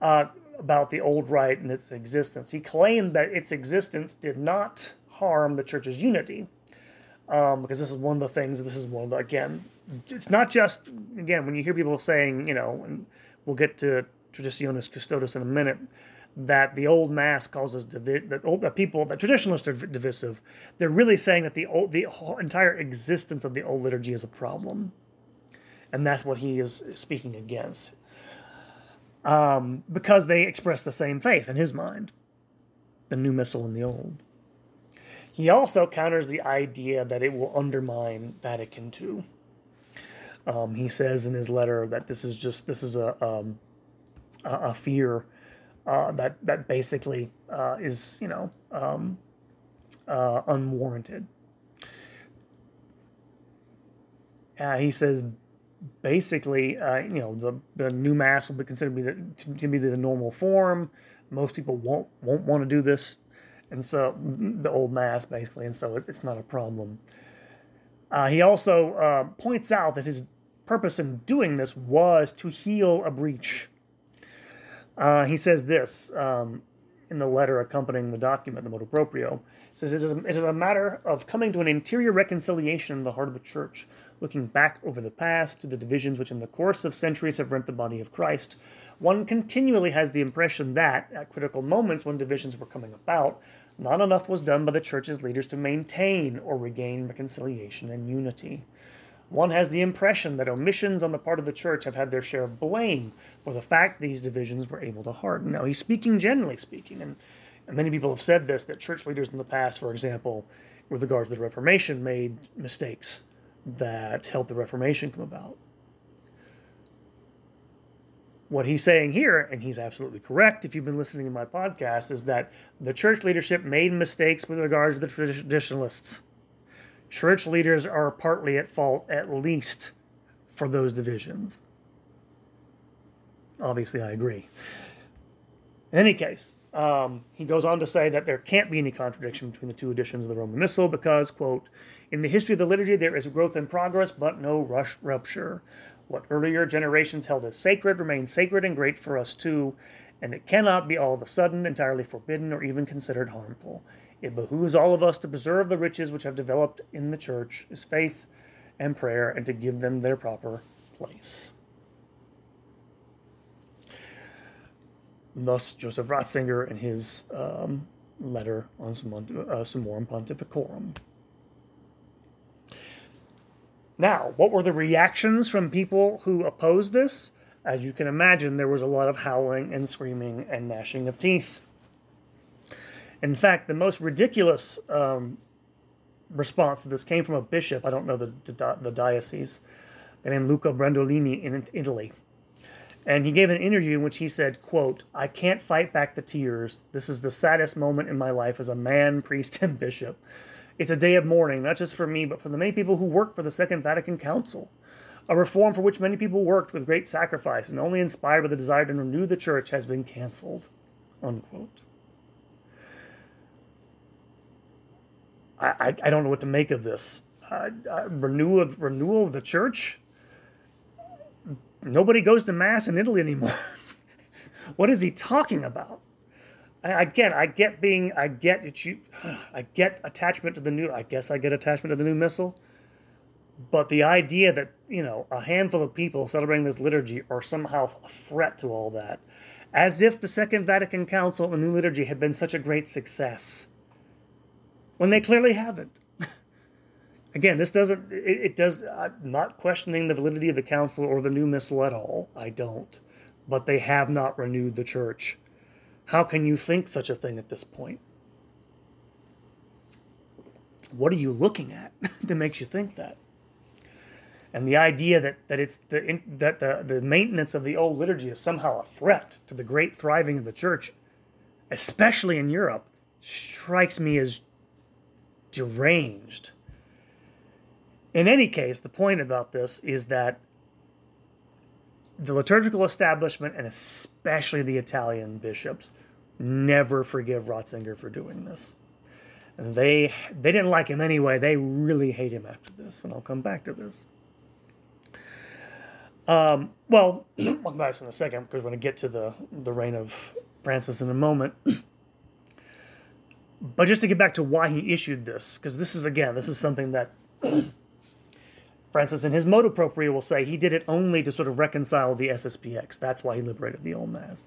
Uh, about the old rite and its existence. He claimed that its existence did not harm the church's unity. Um, because this is one of the things, this is one of the, again, it's not just, again, when you hear people saying, you know, and we'll get to Traditionis Custodes in a minute, that the old mass causes divi- that old that people that traditionalists are divisive. They're really saying that the old, the entire existence of the old liturgy is a problem, and that's what he is speaking against. Um, because they express the same faith in his mind, the new missal and the old. He also counters the idea that it will undermine Vatican II. Um, he says in his letter that this is just this is a um, a, fear uh, that that basically uh, is you know um, uh, unwarranted. Uh, he says basically uh, you know the, the new mass will be considered to be the, to be the normal form. Most people won't won't want to do this and so the old mass basically, and so it's not a problem. Uh, he also uh, points out that his purpose in doing this was to heal a breach. Uh, he says this um, in the letter accompanying the document, the motu proprio. Says it is, a, it is a matter of coming to an interior reconciliation in the heart of the church, looking back over the past to the divisions which in the course of centuries have rent the body of Christ, one continually has the impression that, at critical moments when divisions were coming about, not enough was done by the church's leaders to maintain or regain reconciliation and unity. One has the impression that omissions on the part of the church have had their share of blame for the fact these divisions were able to harden. Now, he's speaking generally speaking, and many people have said this that church leaders in the past, for example, with regards to the Reformation, made mistakes that helped the Reformation come about. What he's saying here, and he's absolutely correct if you've been listening to my podcast, is that the church leadership made mistakes with regards to the traditionalists church leaders are partly at fault, at least, for those divisions. Obviously, I agree. In any case, um, he goes on to say that there can't be any contradiction between the two editions of the Roman Missal because, quote, in the history of the liturgy, there is growth and progress, but no rush rupture. What earlier generations held as sacred remains sacred and great for us too, and it cannot be all of a sudden entirely forbidden or even considered harmful. It behooves all of us to preserve the riches which have developed in the church, as faith and prayer, and to give them their proper place. Thus, Joseph Ratzinger in his um, letter on uh, Summorum Pontificorum. Now, what were the reactions from people who opposed this? As you can imagine, there was a lot of howling and screaming and gnashing of teeth. In fact, the most ridiculous um, response to this came from a bishop. I don't know the, the, the diocese, named Luca Brandolini in Italy. And he gave an interview in which he said, quote, I can't fight back the tears. This is the saddest moment in my life as a man, priest, and bishop. It's a day of mourning, not just for me, but for the many people who worked for the Second Vatican Council, a reform for which many people worked with great sacrifice and only inspired by the desire to renew the church has been canceled. Unquote. I, I, don't know what to make of this. Uh, uh, renewal of renewal of the church. Nobody goes to mass in Italy anymore. what is he talking about? Again, I get being, I get. You, I get attachment to the new. I guess I get attachment to the new missal. But the idea that you know a handful of people celebrating this liturgy are somehow a threat to all that, as if the Second Vatican Council and the new liturgy had been such a great success when they clearly haven't. Again, this doesn't, it, it does, I'm not questioning the validity of the council or the new missal at all. I don't. But they have not renewed the church. How can you think such a thing at this point? What are you looking at that makes you think that? And the idea that, that it's the that the, the maintenance of the old liturgy is somehow a threat to the great thriving of the church, especially in Europe, strikes me as deranged. In any case, the point about this is that the liturgical establishment, and especially the Italian bishops, never forgive Ratzinger for doing this. And they they didn't like him anyway. They really hate him after this, and I'll come back to this. Um, well, I'll come back in a second because we're going to get to the the reign of Francis in a moment. But just to get back to why he issued this, because this is again, this is something that Francis in his motu proprio will say he did it only to sort of reconcile the SSPX. That's why he liberated the old Mass.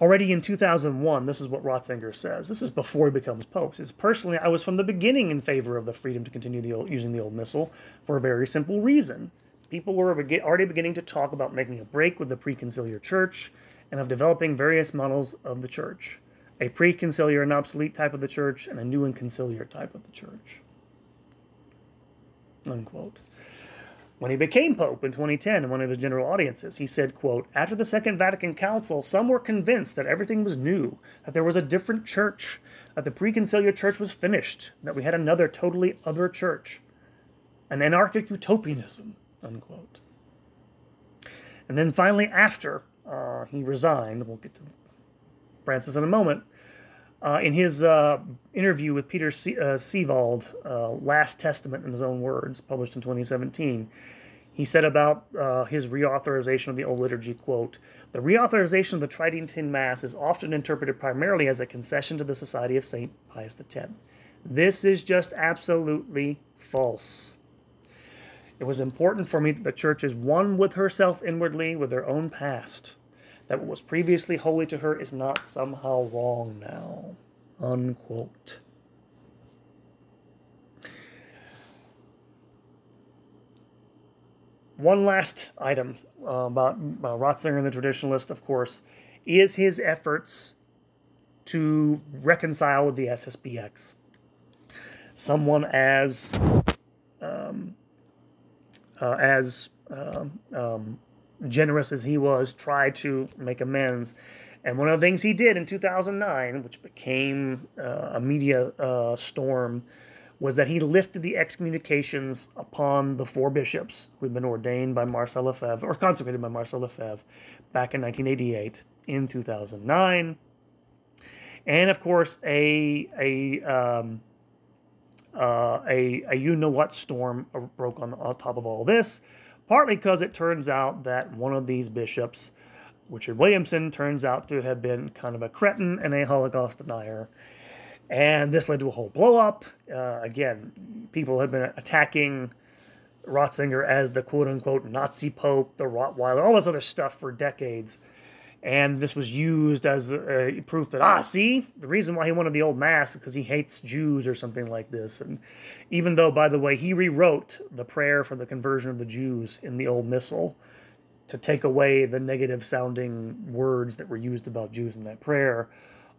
Already in 2001, this is what Ratzinger says. This is before he becomes pope. Says, personally, I was from the beginning in favor of the freedom to continue the old, using the old missal for a very simple reason. People were already beginning to talk about making a break with the preconciliar church and of developing various models of the church a pre-conciliar and obsolete type of the church, and a new and conciliar type of the church. Unquote. When he became pope in 2010 in one of his general audiences, he said, quote, After the Second Vatican Council, some were convinced that everything was new, that there was a different church, that the pre-conciliar church was finished, that we had another totally other church, an anarchic utopianism, unquote. And then finally, after uh, he resigned, we'll get to Francis in a moment. Uh, in his uh, interview with Peter C- uh, uh, Last Testament in his own words, published in 2017, he said about uh, his reauthorization of the Old Liturgy, quote, The reauthorization of the Tridentine Mass is often interpreted primarily as a concession to the Society of St. Pius X. This is just absolutely false. It was important for me that the church is one with herself inwardly, with her own past, that what was previously holy to her is not somehow wrong now. Unquote. One last item uh, about uh, Ratzinger, the traditionalist, of course, is his efforts to reconcile with the SSPX. Someone as um, uh, as um, um, generous as he was, tried to make amends. And one of the things he did in 2009, which became uh, a media uh, storm, was that he lifted the excommunications upon the four bishops who had been ordained by Marcel Lefebvre, or consecrated by Marcel Lefebvre, back in 1988, in 2009. And of course, a, a, um, uh, a, a you know what storm broke on, on top of all this, partly because it turns out that one of these bishops, Richard Williamson, turns out to have been kind of a cretin and a Holocaust denier. And this led to a whole blowup. Uh, again, people have been attacking Ratzinger as the quote unquote Nazi Pope, the Rottweiler, all this other stuff for decades. And this was used as a proof that, ah, see, the reason why he wanted the old Mass because he hates Jews or something like this. And even though, by the way, he rewrote the prayer for the conversion of the Jews in the old Missal to take away the negative sounding words that were used about Jews in that prayer,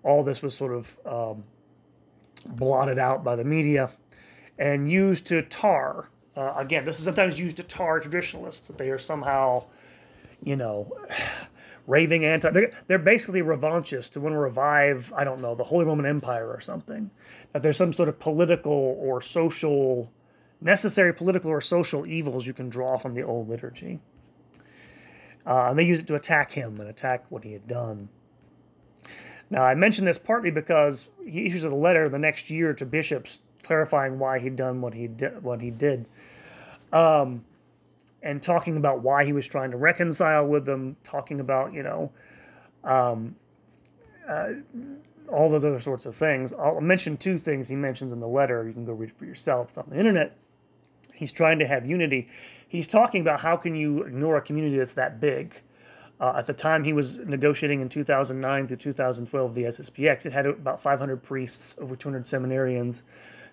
all this was sort of um, blotted out by the media and used to tar. Uh, again, this is sometimes used to tar traditionalists, that they are somehow, you know raving anti. They're, they're basically revanchists to want to revive, I don't know, the Holy Roman Empire or something. That there's some sort of political or social, necessary political or social evils you can draw from the old liturgy. Uh, and they use it to attack him and attack what he had done. Now, I mention this partly because he issues a letter the next year to bishops clarifying why he'd done what he did. What he did. Um, and talking about why he was trying to reconcile with them, talking about, you know, um, uh, all those other sorts of things. I'll mention two things he mentions in the letter. You can go read it for yourself. It's on the internet. He's trying to have unity. He's talking about how can you ignore a community that's that big. Uh, at the time he was negotiating in 2009 through 2012 the SSPX, it had about 500 priests, over 200 seminarians,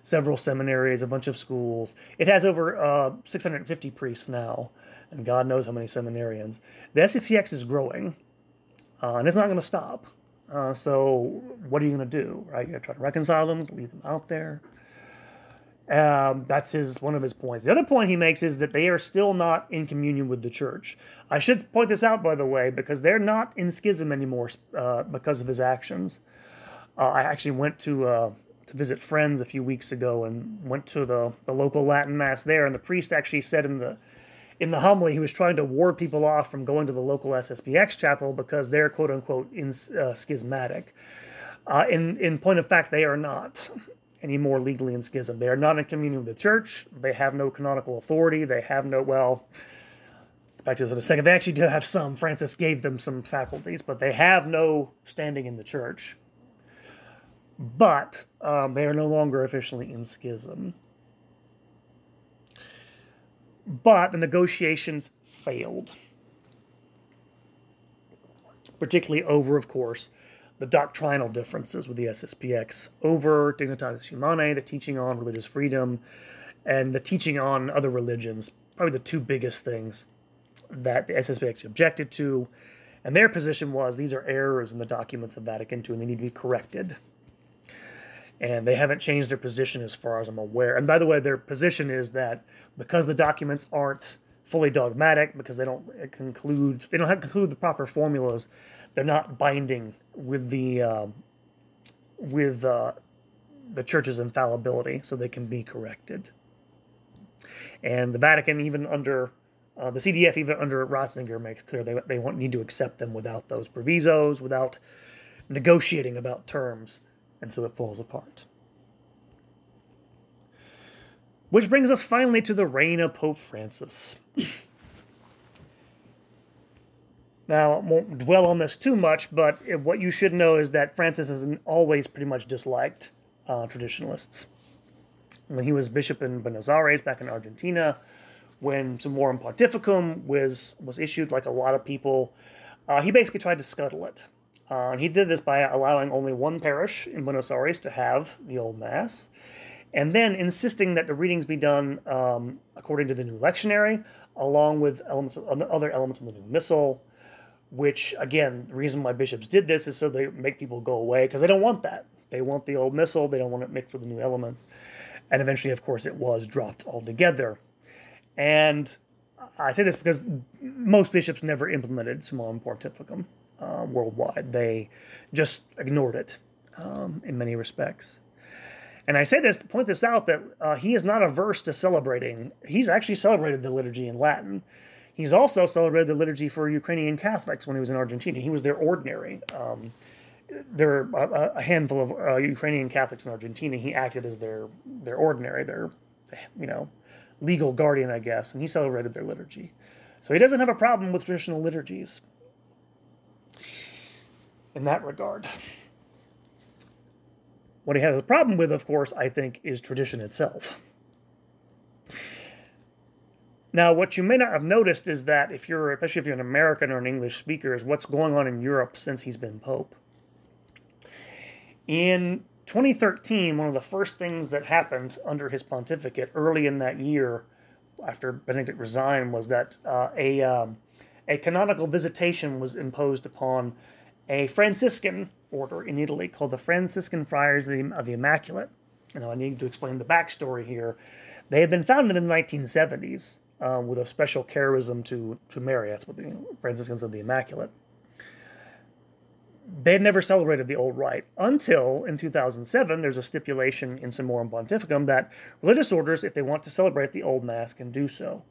several seminaries, a bunch of schools. It has over uh, 650 priests now, and God knows how many seminarians. The SSPX is growing, uh, and it's not going to stop. Uh, so what are you going to do? Right? You're going to try to reconcile them, leave them out there. Um, that's his one of his points. The other point he makes is that they are still not in communion with the church. I should point this out, by the way, because they're not in schism anymore uh, because of his actions. Uh, I actually went to uh, to visit friends a few weeks ago and went to the, the local Latin mass there, and the priest actually said in the in the homily he was trying to ward people off from going to the local SSPX chapel because they're quote unquote in, uh, schismatic. Uh, in in point of fact, they are not anymore legally in schism. They are not in communion with the church. They have no canonical authority. They have no well. Back to this in a second. They actually do have some. Francis gave them some faculties, but they have no standing in the church but um, they are no longer officially in schism. But the negotiations failed, particularly over, of course, the doctrinal differences with the SSPX over Dignitatis Humanae, the teaching on religious freedom, and the teaching on other religions. Probably the two biggest things that the SSPX objected to. And their position was these are errors in the documents of Vatican II and they need to be corrected and they haven't changed their position as far as I'm aware. And by the way, their position is that because the documents aren't fully dogmatic, because they don't conclude, they don't have conclude the proper formulas, they're not binding with the uh, with uh, the church's infallibility, so they can be corrected. And the Vatican, even under uh, the CDF, even under Ratzinger, makes clear they they want need to accept them without those provisos, without negotiating about terms and so it falls apart. Which brings us finally to the reign of Pope Francis. now, I won't dwell on this too much, but what you should know is that Francis has always pretty much disliked uh, traditionalists. When he was bishop in Buenos Aires back in Argentina, when some Summorum Pontificum was was issued, like a lot of people, uh, he basically tried to scuttle it. Uh, and he did this by allowing only one parish in Buenos Aires to have the old mass, and then insisting that the readings be done um, according to the new lectionary, along with elements of other elements of the new missal. Which again, the reason why bishops did this is so they make people go away because they don't want that. They want the old missal. They don't want it mixed with the new elements. And eventually, of course, it was dropped altogether. And I say this because most bishops never implemented Summorum Pontificum uh, worldwide. They just ignored it um, in many respects. And I say this to point this out that uh, he is not averse to celebrating. He's actually celebrated the liturgy in Latin. He's also celebrated the liturgy for Ukrainian Catholics when he was in Argentina. He was their ordinary. Um, there are a, a handful of uh, Ukrainian Catholics in Argentina. He acted as their their ordinary, their you know legal guardian, I guess, and he celebrated their liturgy. So he doesn't have a problem with traditional liturgies in that regard. What he has a problem with, of course, I think, is tradition itself. Now, what you may not have noticed is that if you're, especially if you're an American or an English speaker, is what's going on in Europe since he's been Pope. In 2013, one of the first things that happened under his pontificate early in that year, after Benedict resigned, was that uh, a, um, a canonical visitation was imposed upon a Franciscan order in Italy called the Franciscan Friars of the, Immaculate. Know, I need to explain the backstory here. They had been founded in the 1970s uh, with a special charism to, to Mary. That's what the Franciscans of the Immaculate. They had never celebrated the old rite until in 2007 there's a stipulation in Summorum Pontificum that religious orders, if they want to celebrate the old Mass, can do so.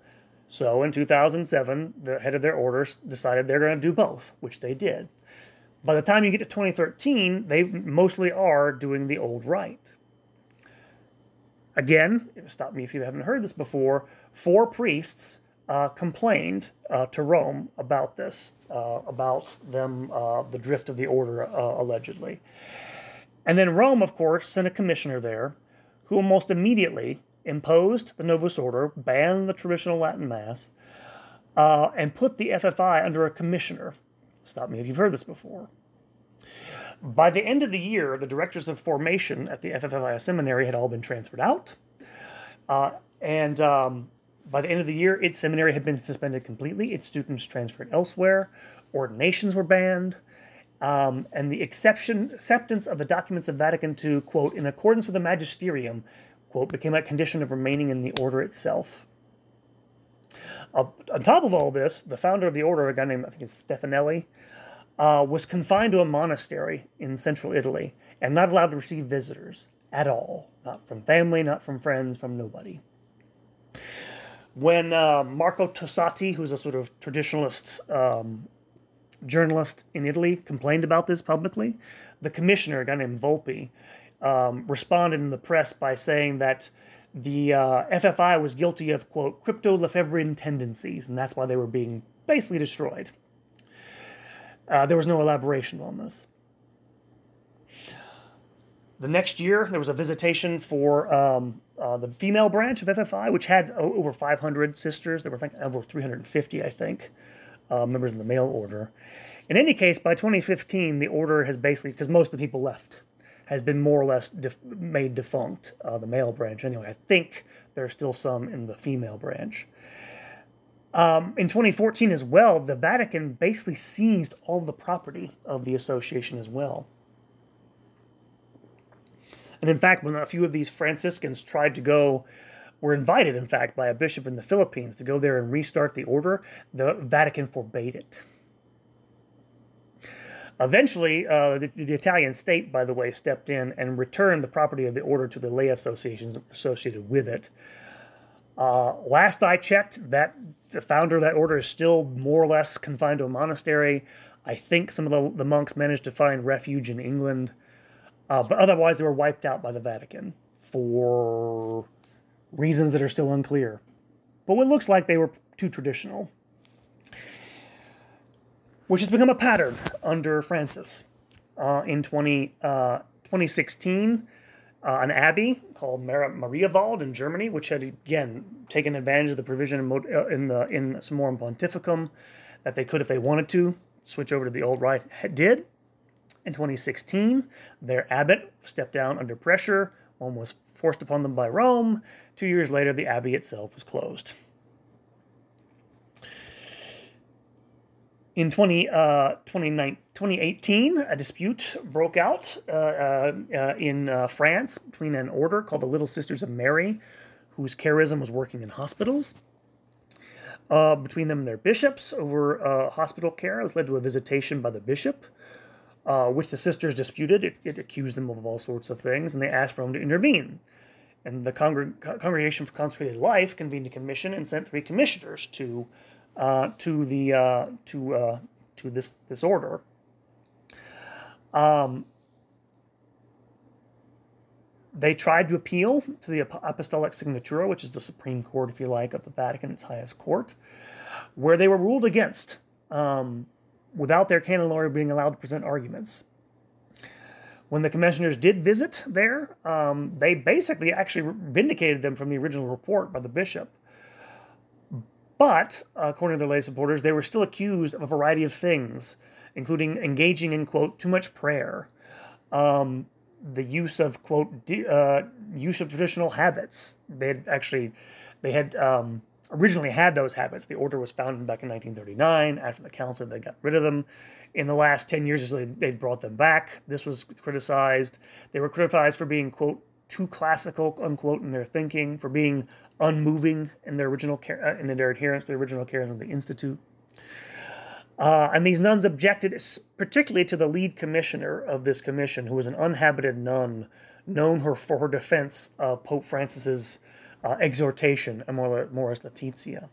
So in 2007, the head of their orders decided they're going to do both, which they did. By the time you get to 2013, they mostly are doing the old rite. Again, stop me if you haven't heard this before, four priests uh, complained uh, to Rome about this, uh, about them, uh, the drift of the order, uh, allegedly. And then Rome, of course, sent a commissioner there who almost immediately imposed the Novus Ordo, banned the traditional Latin Mass, uh, and put the FFI under a commissioner. Stop me if you've heard this before. By the end of the year, the directors of formation at the FFI seminary had all been transferred out. and um, by the end of the year, its seminary had been suspended completely, its students transferred elsewhere, ordinations were banned, um, and the exception, acceptance of the documents of Vatican II, quote, in accordance with the magisterium, quote, became a condition of remaining in the order itself. Uh, on top of all this, the founder of the order, a guy named, I think it's Stefanelli, uh, was confined to a monastery in central Italy and not allowed to receive visitors at all. Not from family, not from friends, from nobody. When uh, Marco Tosatti, who's a sort of traditionalist um, journalist in Italy, complained about this publicly, the commissioner, a guy named Volpi, um, responded in the press by saying that the uh, FFI was guilty of, quote, crypto Lefebvrean tendencies, and that's why they were being basically destroyed. Uh, there was no elaboration on this. The next year, there was a visitation for um, uh, the female branch of FFI, which had over 500 sisters. There were I think, over 350, I think, uh, members in the male order. In any case, by 2015, the order has basically, because most of the people left, has been more or less def- made defunct, uh, the male branch anyway. I think there are still some in the female branch. Um, in 2014 as well, the Vatican basically seized all the property of the association as well. And in fact, when a few of these Franciscans tried to go, were invited, in fact, by a bishop in the Philippines to go there and restart the order, the Vatican forbade it. Eventually, uh, the, the, Italian state, by the way, stepped in and returned the property of the order to the lay associations associated with it. Uh, last I checked, that the founder of that order is still more or less confined to a monastery. I think some of the, the monks managed to find refuge in England. Uh, but otherwise, they were wiped out by the Vatican for reasons that are still unclear. But what looks like they were too traditional, which has become a pattern under Francis. Uh, in 20, uh, 2016, uh, an abbey called Mar- Mariawald in Germany, which had again taken advantage of the provision in, uh, in the in Summorum Pontificum that they could, if they wanted to, switch over to the old rite. Did in 2016, their abbot stepped down under pressure. One was forced upon them by Rome. Two years later, the abbey itself was closed. In 20, uh, 2018, a dispute broke out uh, uh, uh, in uh, France between an order called the Little Sisters of Mary, whose charism was working in hospitals. Uh, between them and their bishops over hospital care. This led to a visitation by the bishop, which the sisters disputed. It, it, accused them of all sorts of things, and they asked Rome to intervene. And the Congreg- Congregation for Consecrated Life convened a commission and sent three commissioners to uh, to the uh, to uh, to this this order. Um, they tried to appeal to the Apostolic Signatura, which is the Supreme Court, if you like, of the Vatican, its highest court, where they were ruled against um, without their canon lawyer being allowed to present arguments. When the commissioners did visit there, um, they basically actually vindicated them from the original report by the bishop but, according to their lay supporters, they were still accused of a variety of things, including engaging in, quote, too much prayer, um, the use of, quote, de- uh, use of traditional habits. They had actually, they had um, originally had those habits. The order was founded back in 1939. After the council, they got rid of them. In the last 10 years or so, they brought them back. This was criticized. They were criticized for being, quote, too classical, unquote, in their thinking, for being unmoving in their original uh, in their adherence to the original cares of the institute. Uh, and these nuns objected particularly to the lead commissioner of this commission, who was an unhabited nun known her for her defense of Pope Francis's uh, exhortation, Amoris Laetitia.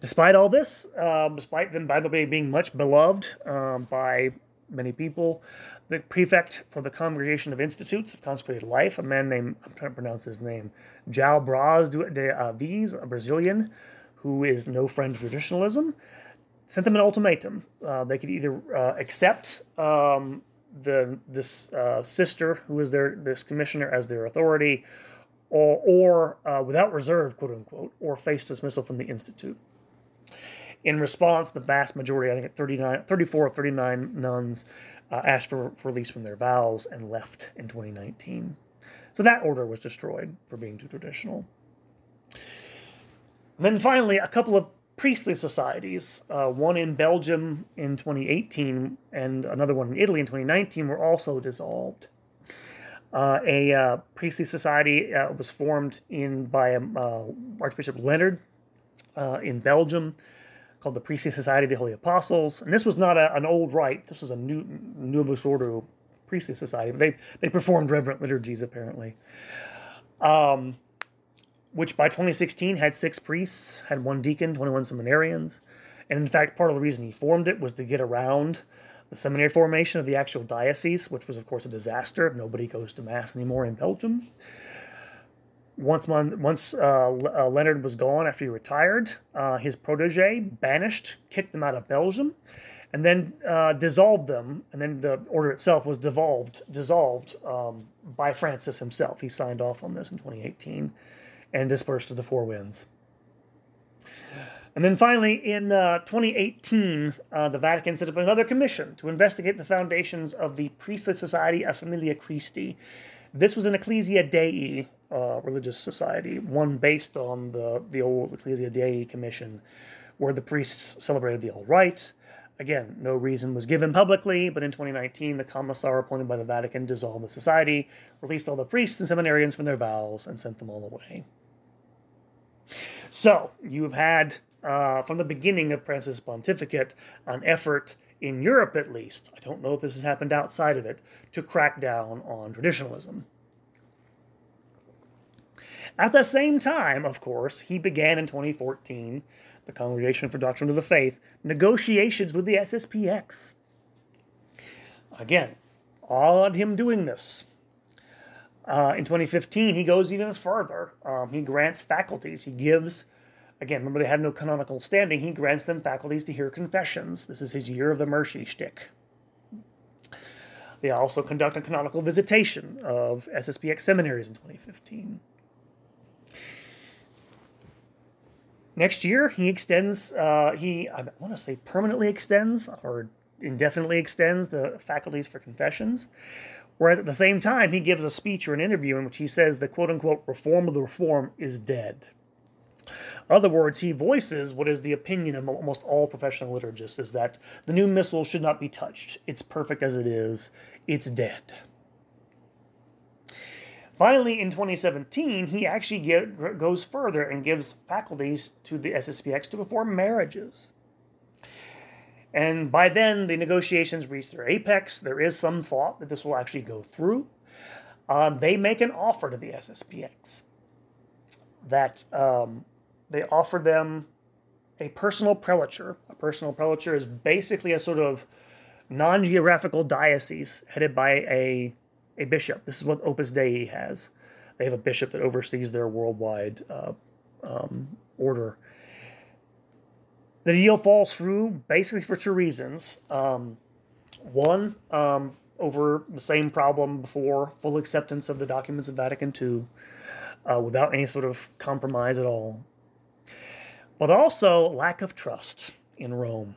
Despite all this, uh, despite them, by the way, being much beloved um, by many people, the prefect for the Congregation of Institutes of Consecrated Life, a man named, I'm trying to pronounce his name, João Braz de Aviz, a Brazilian who is no friend of traditionalism, sent them an ultimatum. Uh, they could either uh, accept um, the this uh, sister who is their this commissioner as their authority, or, or uh, without reserve, quote unquote, or face dismissal from the institute. In response, the vast majority, I think 39, 34 or 39 nuns uh, asked for, release from their vows and left in 2019. So that order was destroyed for being too traditional. And then finally, a couple of priestly societies, uh, one in Belgium in 2018 and another one in Italy in 2019, were also dissolved. Uh, a uh, priestly society uh, was formed in by um, uh, Archbishop Leonard uh, in Belgium called the Priestly Society of the Holy Apostles. And this was not a, an old rite. This was a new Novus Ordo priestly society. They they performed reverent liturgies apparently. Um, which by 2016 had six priests, had one deacon, 21 seminarians, and in fact, part of the reason he formed it was to get around the seminary formation of the actual diocese, which was of course a disaster. Nobody goes to mass anymore in Belgium once once uh, uh, Leonard was gone after he retired, uh, his protege banished, kicked them out of Belgium, and then uh, dissolved them. And then the order itself was devolved, dissolved um, by Francis himself. He signed off on this in 2018 and dispersed to the four winds. And then finally, in uh, 2018, uh, the Vatican set up another commission to investigate the foundations of the Priestly Society of Familia Christi. This was an Ecclesia Dei uh, religious society, one based on the, the old Ecclesia Dei Commission, where the priests celebrated the old rite. Again, no reason was given publicly, but in 2019, the commissar appointed by the Vatican dissolved the society, released all the priests and seminarians from their vows, and sent them all away. So, you've had, uh, from the beginning of Francis' pontificate, an effort in Europe at least, I don't know if this has happened outside of it, to crack down on traditionalism. At the same time, of course, he began in 2014, the Congregation for Doctrine of the Faith, negotiations with the SSPX. Again, odd him doing this. Uh, in 2015, he goes even further. Um, he grants faculties. He gives, again, remember they had no canonical standing, he grants them faculties to hear confessions. This is his year of the mercy shtick. They also conduct a canonical visitation of SSPX seminaries in 2015. Next year, he extends, uh, he, I want to say permanently extends or indefinitely extends the faculties for confessions. Whereas at the same time, he gives a speech or an interview in which he says the quote unquote reform of the reform is dead. In other words, he voices what is the opinion of almost all professional liturgists is that the new missal should not be touched. It's perfect as it is, it's dead. Finally, in 2017, he actually get, goes further and gives faculties to the SSPX to perform marriages. And by then, the negotiations reach their apex. There is some thought that this will actually go through. Um, they make an offer to the SSPX that um, they offer them a personal prelature. A personal prelature is basically a sort of non geographical diocese headed by a a bishop. This is what Opus Dei has. They have a bishop that oversees their worldwide uh, um, order. The deal falls through basically for two reasons. Um, one, um, over the same problem before full acceptance of the documents of Vatican II uh, without any sort of compromise at all. But also lack of trust in Rome.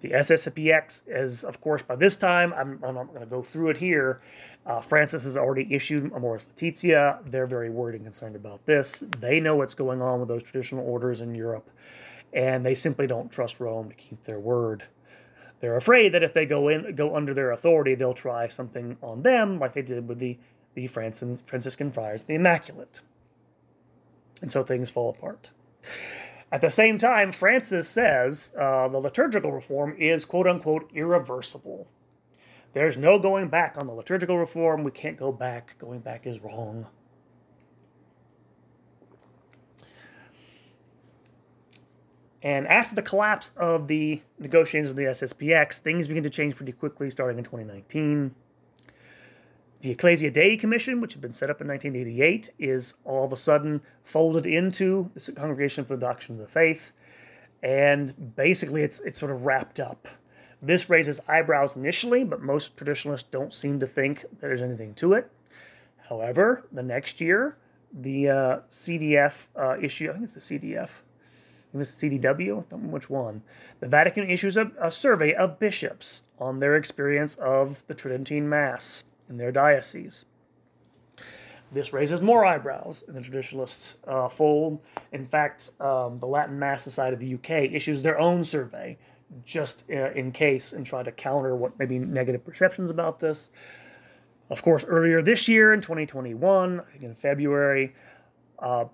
The SSPX is, of course, by this time, I'm, I'm not going to go through it here, uh, Francis has already issued Amoris Laetitia. They're very worried and concerned about this. They know what's going on with those traditional orders in Europe, and they simply don't trust Rome to keep their word. They're afraid that if they go in, go under their authority, they'll try something on them, like they did with the the Franciscan friars, the Immaculate, and so things fall apart. At the same time, Francis says uh, the liturgical reform is quote unquote irreversible. There's no going back on the liturgical reform. We can't go back. Going back is wrong. And after the collapse of the negotiations with the SSPX, things begin to change pretty quickly starting in 2019. The Ecclesia Dei Commission, which had been set up in 1988, is all of a sudden folded into the Congregation for the Doctrine of the Faith. And basically, it's, it's sort of wrapped up. This raises eyebrows initially, but most traditionalists don't seem to think that there's anything to it. However, the next year, the uh, CDF uh, issue, I think it's the CDF, it was the CDW, I don't remember which one. The Vatican issues a, a survey of bishops on their experience of the Tridentine Mass in their diocese. This raises more eyebrows in the traditionalist uh, fold. In fact, um, the Latin Mass Society of the UK issues their own survey just uh, in case and try to counter what maybe negative perceptions about this. Of course, earlier this year in 2021, in February, uh,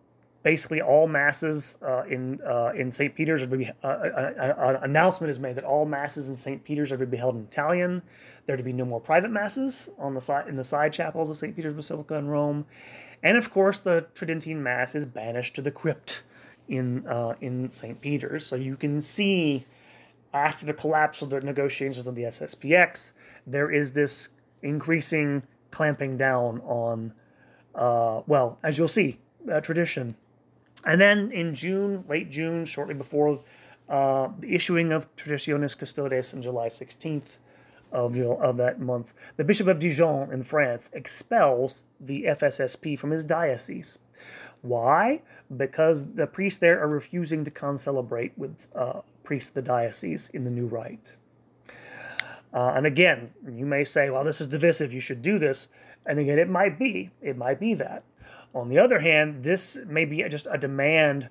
basically all masses uh, in uh, in St. Peter's are to be uh, an announcement is made that all masses in St. Peter's are to be held in Italian. There are to be no more private masses on the side in the side chapels of St. Peter's Basilica in Rome, and of course the Tridentine Mass is banished to the crypt in uh, in St. Peter's. So you can see after the collapse of the negotiations of the SSPX, there is this increasing clamping down on, uh, well, as you'll see, uh, tradition. And then in June, late June, shortly before uh, the issuing of Traditionis Custodes on July 16th of, of that month, the Bishop of Dijon in France expels the FSSP from his diocese. Why? Because the priests there are refusing to concelebrate with uh, priests of the diocese in the new rite. Uh, and again, you may say, well, this is divisive, you should do this. And again, it might be. It might be that. On the other hand, this may be just a demand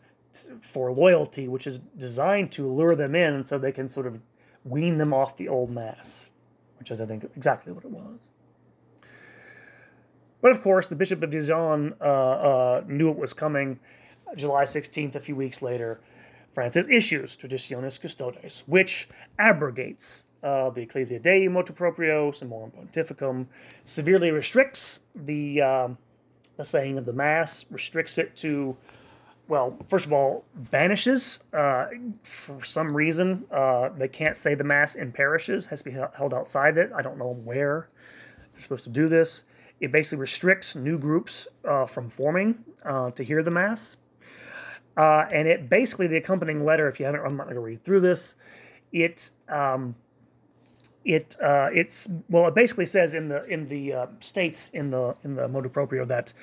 for loyalty, which is designed to lure them in so they can sort of wean them off the old mass, which is, I think, exactly what it was. But of course, the Bishop of Dijon uh, uh, knew it was coming. July 16th, a few weeks later, Francis issues Traditionis Custodes, which abrogates uh, the Ecclesia Dei motu proprio, Summorum Pontificum, severely restricts the, um, saying of the Mass, restricts it to, well, first of all, banishes, uh, for some reason, uh, they can't say the Mass in parishes, has to be held outside it. I don't know where they're supposed to do this. It basically restricts new groups uh, from forming uh, to hear the Mass. Uh, and it basically, the accompanying letter, if you haven't, I'm not going to read through this, it um, it uh, it's well, it basically says in the in the uh, states in the in the motu proprio that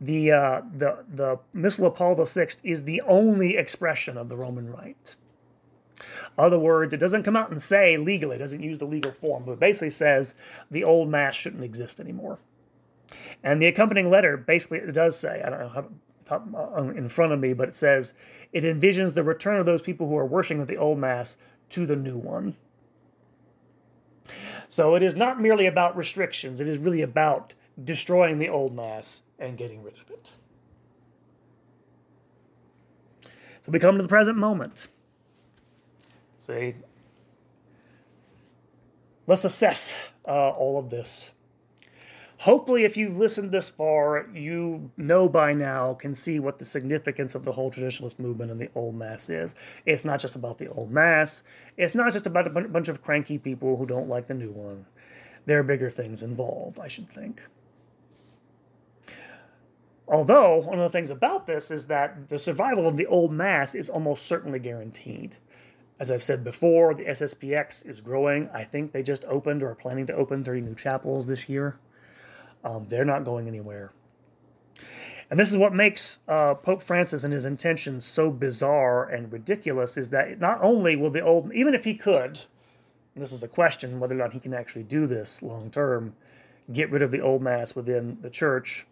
the uh, the the Missal of Paul VI is the only expression of the Roman Rite. Other words, it doesn't come out and say legally, it doesn't use the legal form, but basically says the old mass shouldn't exist anymore. And the accompanying letter basically it does say, I don't know how uh, in front of me, but it says it envisions the return of those people who are worshiping the old mass to the new one. So it is not merely about restrictions, it is really about destroying the old mass and getting rid of it. So we come to the present moment. Say, let's assess uh, all of this. Hopefully, if you've listened this far, you know by now, can see what the significance of the whole traditionalist movement and the old mass is. It's not just about the old mass, it's not just about a bunch of cranky people who don't like the new one. There are bigger things involved, I should think. Although, one of the things about this is that the survival of the old mass is almost certainly guaranteed. As I've said before, the SSPX is growing. I think they just opened or are planning to open 30 new chapels this year. Um, they're not going anywhere. And this is what makes uh, Pope Francis and his intentions so bizarre and ridiculous is that not only will the old, even if he could, and this is a question whether or not he can actually do this long term, get rid of the old mass within the church.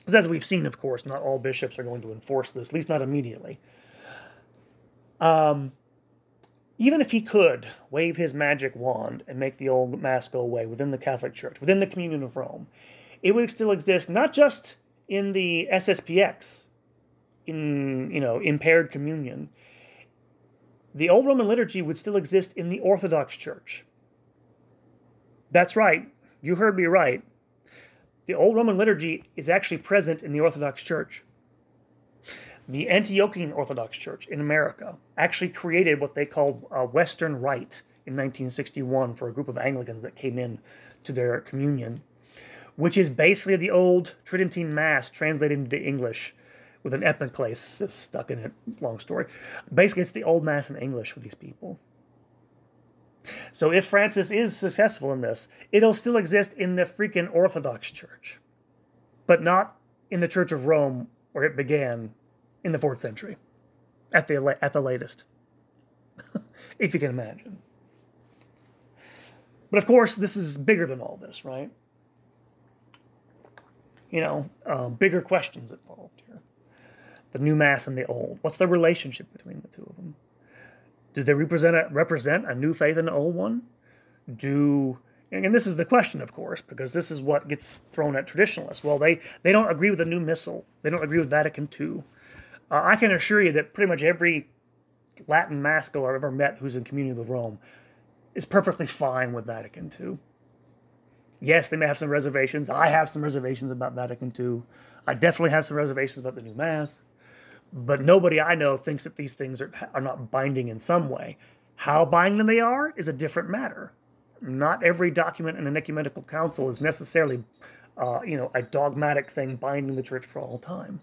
Because as we've seen, of course, not all bishops are going to enforce this, at least not immediately. Um, even if he could wave his magic wand and make the old mass go away within the Catholic Church, within the Communion of Rome, it would still exist not just in the SSPX, in you know impaired communion. The old Roman liturgy would still exist in the Orthodox Church. That's right, you heard me right. The old Roman liturgy is actually present in the Orthodox Church the Antiochian Orthodox Church in America actually created what they called a Western Rite in 1961 for a group of Anglicans that came in to their communion, which is basically the old Tridentine Mass translated into English with an epiclesis stuck in it. Long story. Basically, it's the old Mass in English for these people. So if Francis is successful in this, it'll still exist in the freaking Orthodox Church, but not in the Church of Rome where it began in the fourth century, at the at the latest, if you can imagine. But of course, this is bigger than all this, right? You know, uh, bigger questions involved here. The new mass and the old. What's the relationship between the two of them? Do they represent a, represent a new faith and an old one? Do and this is the question, of course, because this is what gets thrown at traditionalists. Well, they, they don't agree with the new missal. They don't agree with Vatican II. Uh, I can assure you that pretty much every Latin mass I've ever met who's in Communion with Rome is perfectly fine with Vatican II. Yes, they may have some reservations. I have some reservations about Vatican II. I definitely have some reservations about the new Mass. But nobody I know thinks that these things are, are not binding in some way. How binding they are is a different matter. Not every document in an ecumenical council is necessarily, uh, you know, a dogmatic thing binding the church for all time.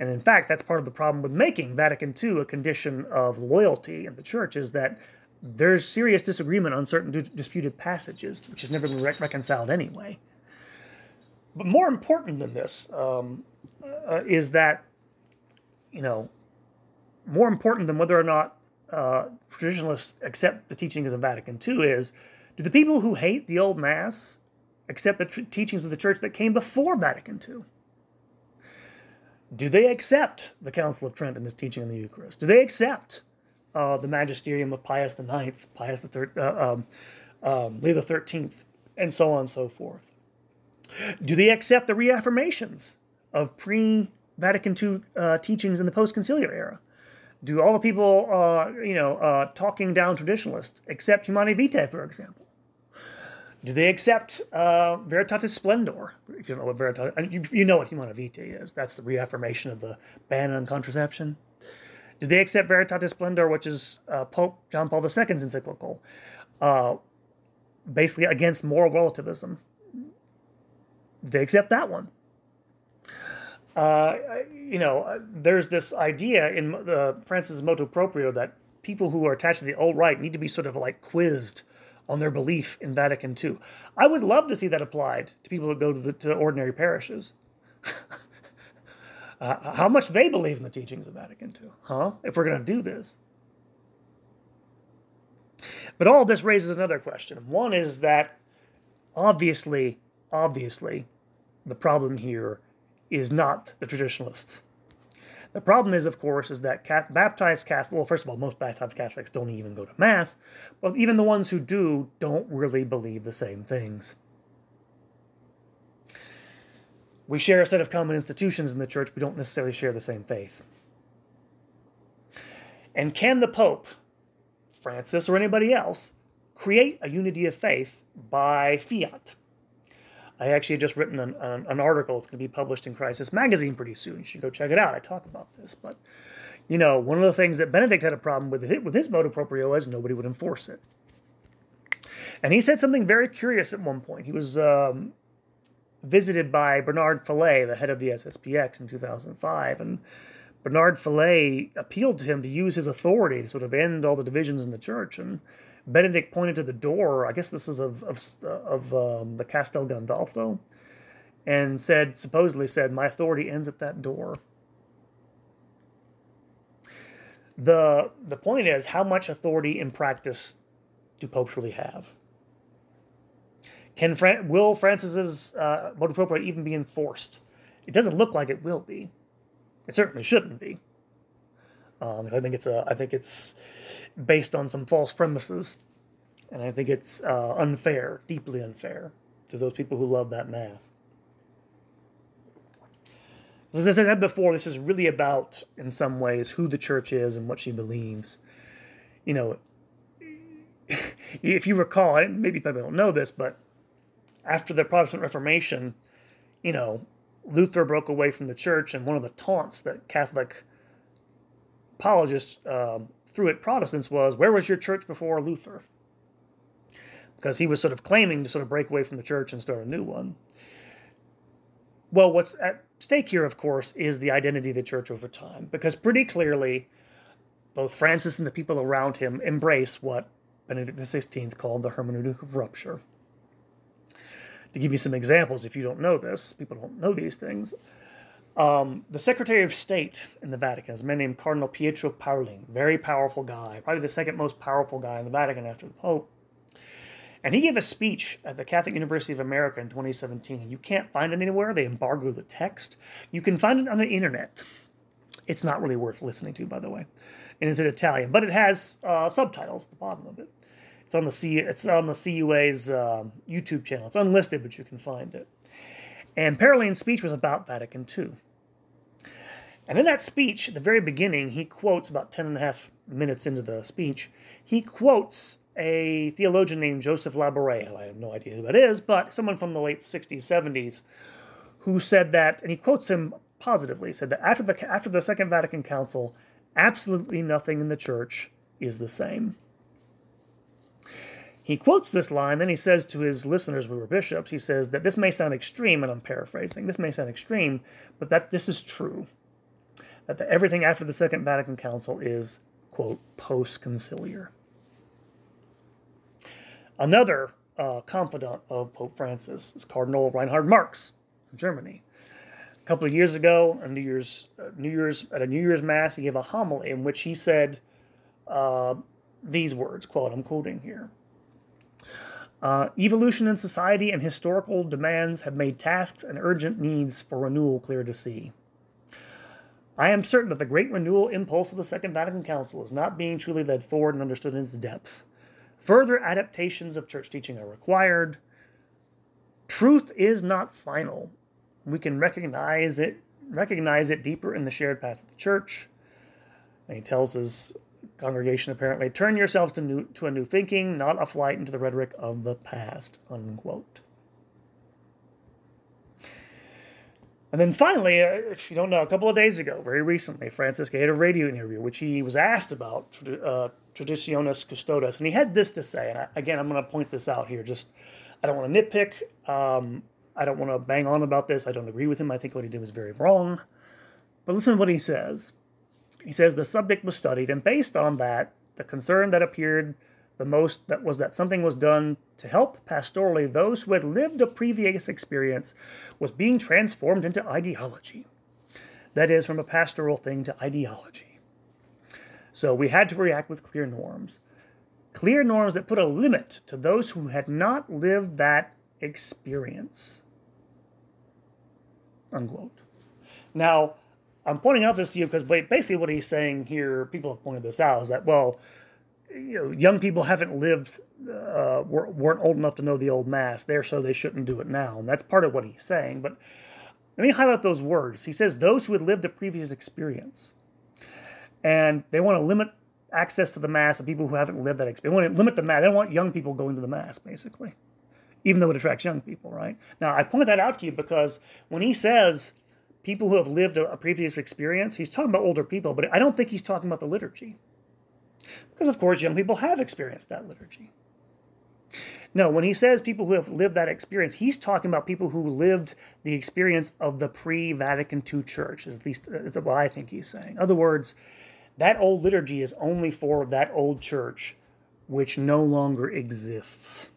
And in fact, that's part of the problem with making Vatican II a condition of loyalty in the church is that there's serious disagreement on certain disputed passages, which has never been re- reconciled anyway. But more important than this um, uh, is that, you know, more important than whether or not uh, traditionalists accept the teachings of Vatican II is do the people who hate the old Mass accept the tr- teachings of the church that came before Vatican II? Do they accept the Council of Trent and his teaching on the Eucharist? Do they accept uh, the magisterium of Pius IX, Pius Third, uh, um, um, Leo Thirteenth, and so on and so forth? Do they accept the reaffirmations of pre-Vatican II uh, teachings in the post-conciliar era? Do all the people, uh, you know, uh, talking down traditionalists accept Humanae Vitae, for example? Do they accept uh, Veritatis Splendor? If you don't know what Veritatis, you, you know what Humanae Vitae is. That's the reaffirmation of the ban on contraception. Do they accept Veritatis Splendor, which is uh, Pope John Paul II's encyclical, uh, basically against moral relativism? Do they accept that one? Uh, you know, there's this idea in uh, Francis' motu proprio that people who are attached to the old rite need to be sort of like quizzed on their belief in Vatican II. I would love to see that applied to people that go to, the, to ordinary parishes. uh, how much they believe in the teachings of Vatican II, huh? If we're going to do this. But all this raises another question. One is that obviously, obviously, the problem here is not the traditionalists. The problem is, of course, is that baptized Catholics, well, first of all, most baptized Catholics don't even go to Mass, but even the ones who do don't really believe the same things. We share a set of common institutions in the church, we don't necessarily share the same faith. And can the Pope, Francis, or anybody else create a unity of faith by fiat? I actually just written an, an, an article. It's going to be published in Crisis Magazine pretty soon. You should go check it out. I talk about this. But, you know, one of the things that Benedict had a problem with with his motu proprio is nobody would enforce it. And he said something very curious at one point. He was um, visited by Bernard Fellay, the head of the SSPX, in 2005. And Bernard Fellay appealed to him to use his authority to sort of end all the divisions in the church. And Benedict pointed to the door. I guess this is of of, of um, the Castel Gandolfo, and said supposedly said, "My authority ends at that door." the The point is, how much authority in practice do popes really have? Can Fran- will Francis's uh, motu proprio even be enforced? It doesn't look like it will be. It certainly shouldn't be. Um, I think it's a, I think it's based on some false premises, and I think it's uh, unfair, deeply unfair, to those people who love that mass. As I said before, this is really about, in some ways, who the church is and what she believes. You know, if you recall, maybe people don't know this, but after the Protestant Reformation, you know, Luther broke away from the church, and one of the taunts that Catholic apologists um, threw at Protestants was, where was your church before Luther? Because he was sort of claiming to sort of break away from the church and start a new one. Well, what's at stake here, of course, is the identity of the church over time, because pretty clearly, both Francis and the people around him embrace what Benedict XVI called the hermeneutic of rupture. To give you some examples, if you don't know this, people don't know these things. Um, the Secretary of State in the Vatican is a man named Cardinal Pietro Parolin, very powerful guy, probably the second most powerful guy in the Vatican after the Pope. And he gave a speech at the Catholic University of America in 2017. You can't find it anywhere. They embargo the text. You can find it on the internet. It's not really worth listening to, by the way. And it's in Italian, but it has uh, subtitles at the bottom of it. It's on the C. It's on the CUA's uh, YouTube channel. It's unlisted, but you can find it. And Parolin's speech was about Vatican II. And in that speech, at the very beginning, he quotes about 10 and a half minutes into the speech, he quotes a theologian named Joseph Laboure. I have no idea who that is, but someone from the late 60s, 70s, who said that, and he quotes him positively, said that after the, after the Second Vatican Council, absolutely nothing in the church is the same. He quotes this line, then he says to his listeners, who were bishops, he says that this may sound extreme, and I'm paraphrasing, this may sound extreme, but that this is true that the, everything after the Second Vatican Council is, quote, post conciliar. Another uh, confidant of Pope Francis is Cardinal Reinhard Marx from Germany. A couple of years ago, a New Year's, uh, New Year's at a New Year's Mass, he gave a homily in which he said uh, these words, quote, I'm quoting here. Uh, evolution in society and historical demands have made tasks and urgent needs for renewal clear to see. I am certain that the great renewal impulse of the Second Vatican Council is not being truly led forward and understood in its depth. Further adaptations of church teaching are required. Truth is not final. We can recognize it, recognize it deeper in the shared path of the church. And he tells his congregation apparently, turn yourselves to, new, to a new thinking, not a flight into the rhetoric of the past, unquote. And then finally, uh, if you don't know, a couple of days ago, very recently, Francis gave a radio interview, which he was asked about uh, Traditionis Custodes, and he had this to say. And I, again, I'm going to point this out here. Just, I don't want to nitpick. Um, I don't want to bang on about this. I don't agree with him. I think what he did was very wrong. But listen to what he says. He says the subject was studied, and based on that, the concern that appeared the most that was that something was done to help pastorally those who had lived a previous experience was being transformed into ideology. That is, from a pastoral thing to ideology. So we had to react with clear norms. Clear norms that put a limit to those who had not lived that experience. Unquote. Now, I'm pointing out this to you because basically what he's saying here, people have pointed this out, is that, well, you know, young people haven't lived, uh, weren't old enough to know the old mass there, so they shouldn't do it now. And that's part of what he's saying. But let me highlight those words. He says those who had lived a previous experience. And they want to limit access to the mass of people who haven't lived that experience. They want to limit the mass. They don't want young people going to the mass, basically, even though it attracts young people, right? Now, I point that out to you because when he says people who have lived a, a previous experience, he's talking about older people, but I don't think he's talking about the liturgy. Because, of course, young people have experienced that liturgy. No, when he says people who have lived that experience, he's talking about people who lived the experience of the pre Vatican II church, at least is what I think he's saying. In other words, that old liturgy is only for that old church which no longer exists.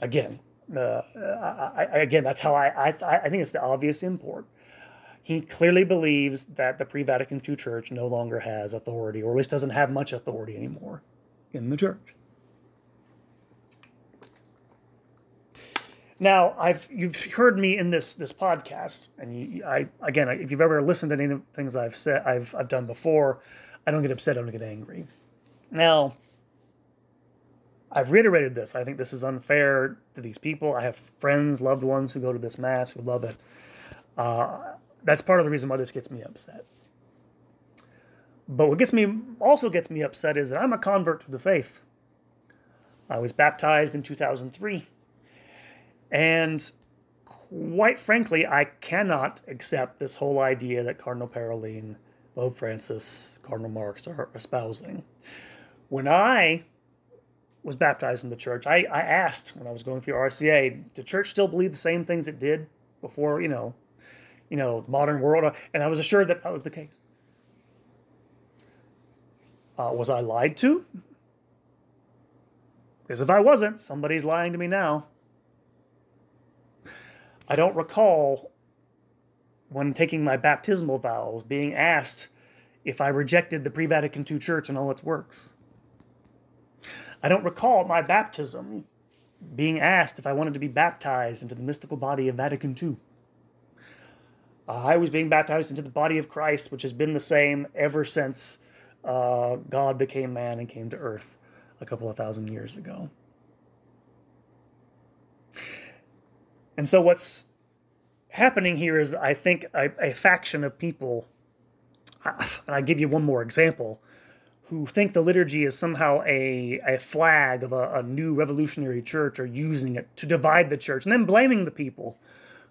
Again, uh, I, I, again, that's how I, I, I think it's the obvious import he clearly believes that the pre Vatican II church no longer has authority, or at least doesn't have much authority anymore in the church. Now, I've you've heard me in this this podcast, and I again, if you've ever listened to any of the things I've said, I've I've done before, I don't get upset, I don't get angry. Now, I've reiterated this. I think this is unfair to these people. I have friends, loved ones who go to this mass who love it. Uh, that's part of the reason why this gets me upset. But what gets me also gets me upset is that I'm a convert to the faith. I was baptized in 2003. And quite frankly, I cannot accept this whole idea that Cardinal Parolin, Pope Francis, Cardinal Marx are espousing. When I was baptized in the church, I, I asked when I was going through RCIA, did church still believe the same things it did before, you know, you know, modern world. And I was assured that that was the case. Uh, was I lied to? Because if I wasn't, somebody's lying to me now. I don't recall when taking my baptismal vows being asked if I rejected the pre Vatican II church and all its works. I don't recall my baptism being asked if I wanted to be baptized into the mystical body of Vatican II. I was being baptized into the body of Christ, which has been the same ever since uh, God became man and came to earth a couple of thousand years ago. And so, what's happening here is, I think, a, a faction of people, and I give you one more example, who think the liturgy is somehow a, a flag of a, a new revolutionary church or using it to divide the church, and then blaming the people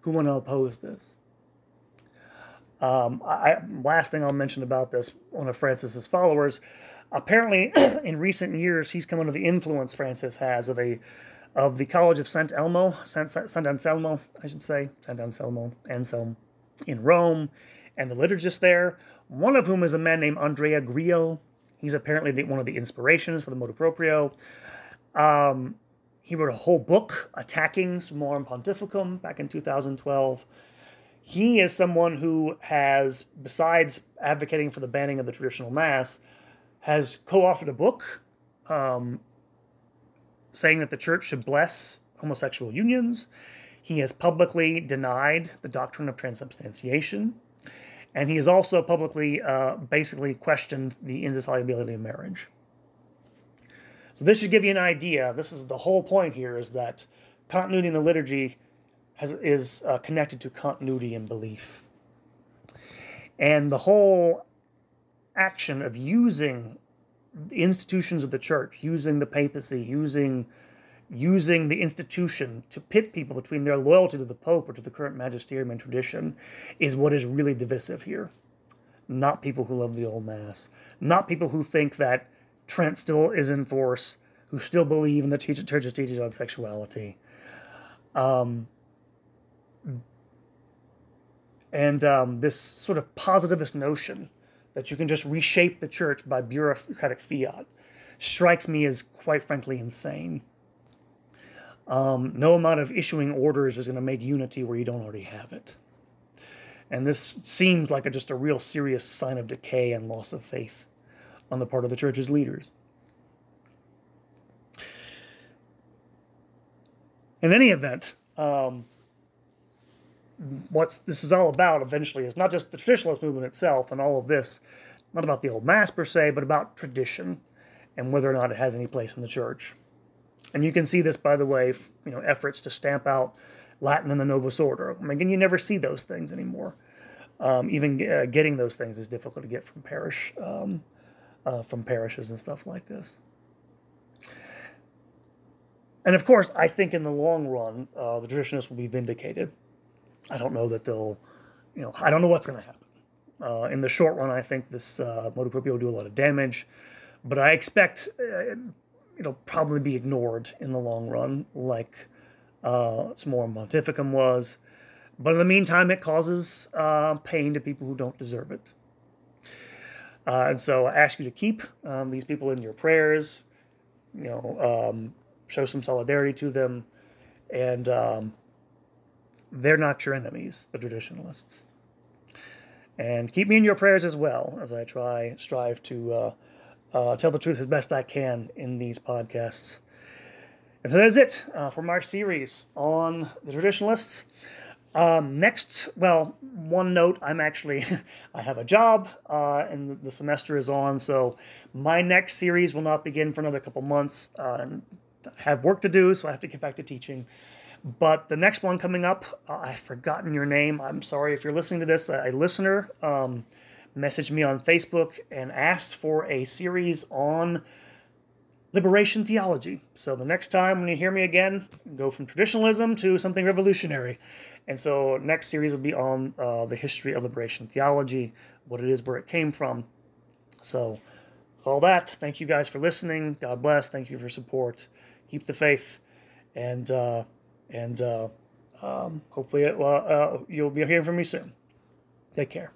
who want to oppose this. Um, I, last thing I'll mention about this, one of Francis's followers, apparently in recent years he's come under the influence Francis has of a of the College of Saint Elmo, Saint, Sant Anselmo, I should say, Saint Anselmo, Anselm, in Rome, and the liturgists there, one of whom is a man named Andrea Grillo. He's apparently the, one of the inspirations for the motu proprio. Um, he wrote a whole book attacking Summorum Pontificum back in 2012 he is someone who has, besides advocating for the banning of the traditional mass, has co-authored a book um, saying that the church should bless homosexual unions. He has publicly denied the doctrine of transubstantiation. And he has also publicly uh, basically questioned the indissolubility of marriage. So this should give you an idea. This is the whole point here is that continuity in the liturgy has, is uh, connected to continuity and belief. And the whole action of using the institutions of the church, using the papacy, using using the institution to pit people between their loyalty to the Pope or to the current magisterium and tradition is what is really divisive here. Not people who love the old mass, not people who think that Trent still is in force, who still believe in the church's teachings on sexuality. Um, and um, this sort of positivist notion that you can just reshape the church by bureaucratic fiat. strikes me as quite frankly insane. Um, no amount of issuing orders is going to make unity where you don't already have it. And this seems like a, just a real serious sign of decay and loss of faith on the part of the church's leaders. In any event, um, what this is all about eventually is not just the traditionalist movement itself and all of this, not about the old mass per se, but about tradition and whether or not it has any place in the church. And you can see this, by the way, you know, efforts to stamp out Latin in the Novus Ordo. I mean, again, you never see those things anymore. Um, even uh, getting those things is difficult to get from parish, um, uh, from parishes and stuff like this. And of course, I think in the long run, uh, the traditionalists will be vindicated. I don't know that they'll, you know, I don't know what's going to happen. Uh, in the short run, I think this uh, motu proprio will do a lot of damage, but I expect uh, it'll probably be ignored in the long run, like uh, Summorum Pontificum was. But in the meantime, it causes uh, pain to people who don't deserve it. Uh, and so I ask you to keep um, these people in your prayers, you know, um, show some solidarity to them, and um, they're not your enemies, the traditionalists. And keep me in your prayers as well as I try, strive to uh, uh, tell the truth as best I can in these podcasts. And so that's it uh, from our series on the traditionalists. Um, next, well, one note: I'm actually I have a job, uh, and the semester is on, so my next series will not begin for another couple months. Uh, I have work to do, so I have to get back to teaching. But the next one coming up, uh, I've forgotten your name. I'm sorry if you're listening to this. A, a listener um, messaged me on Facebook and asked for a series on liberation theology. So the next time when you hear me again, go from traditionalism to something revolutionary. And so next series will be on uh, the history of liberation theology, what it is, where it came from. So all that. Thank you guys for listening. God bless. Thank you for support. Keep the faith, and uh, and uh, um, hopefully it, uh, you'll be hearing from me soon. Take care.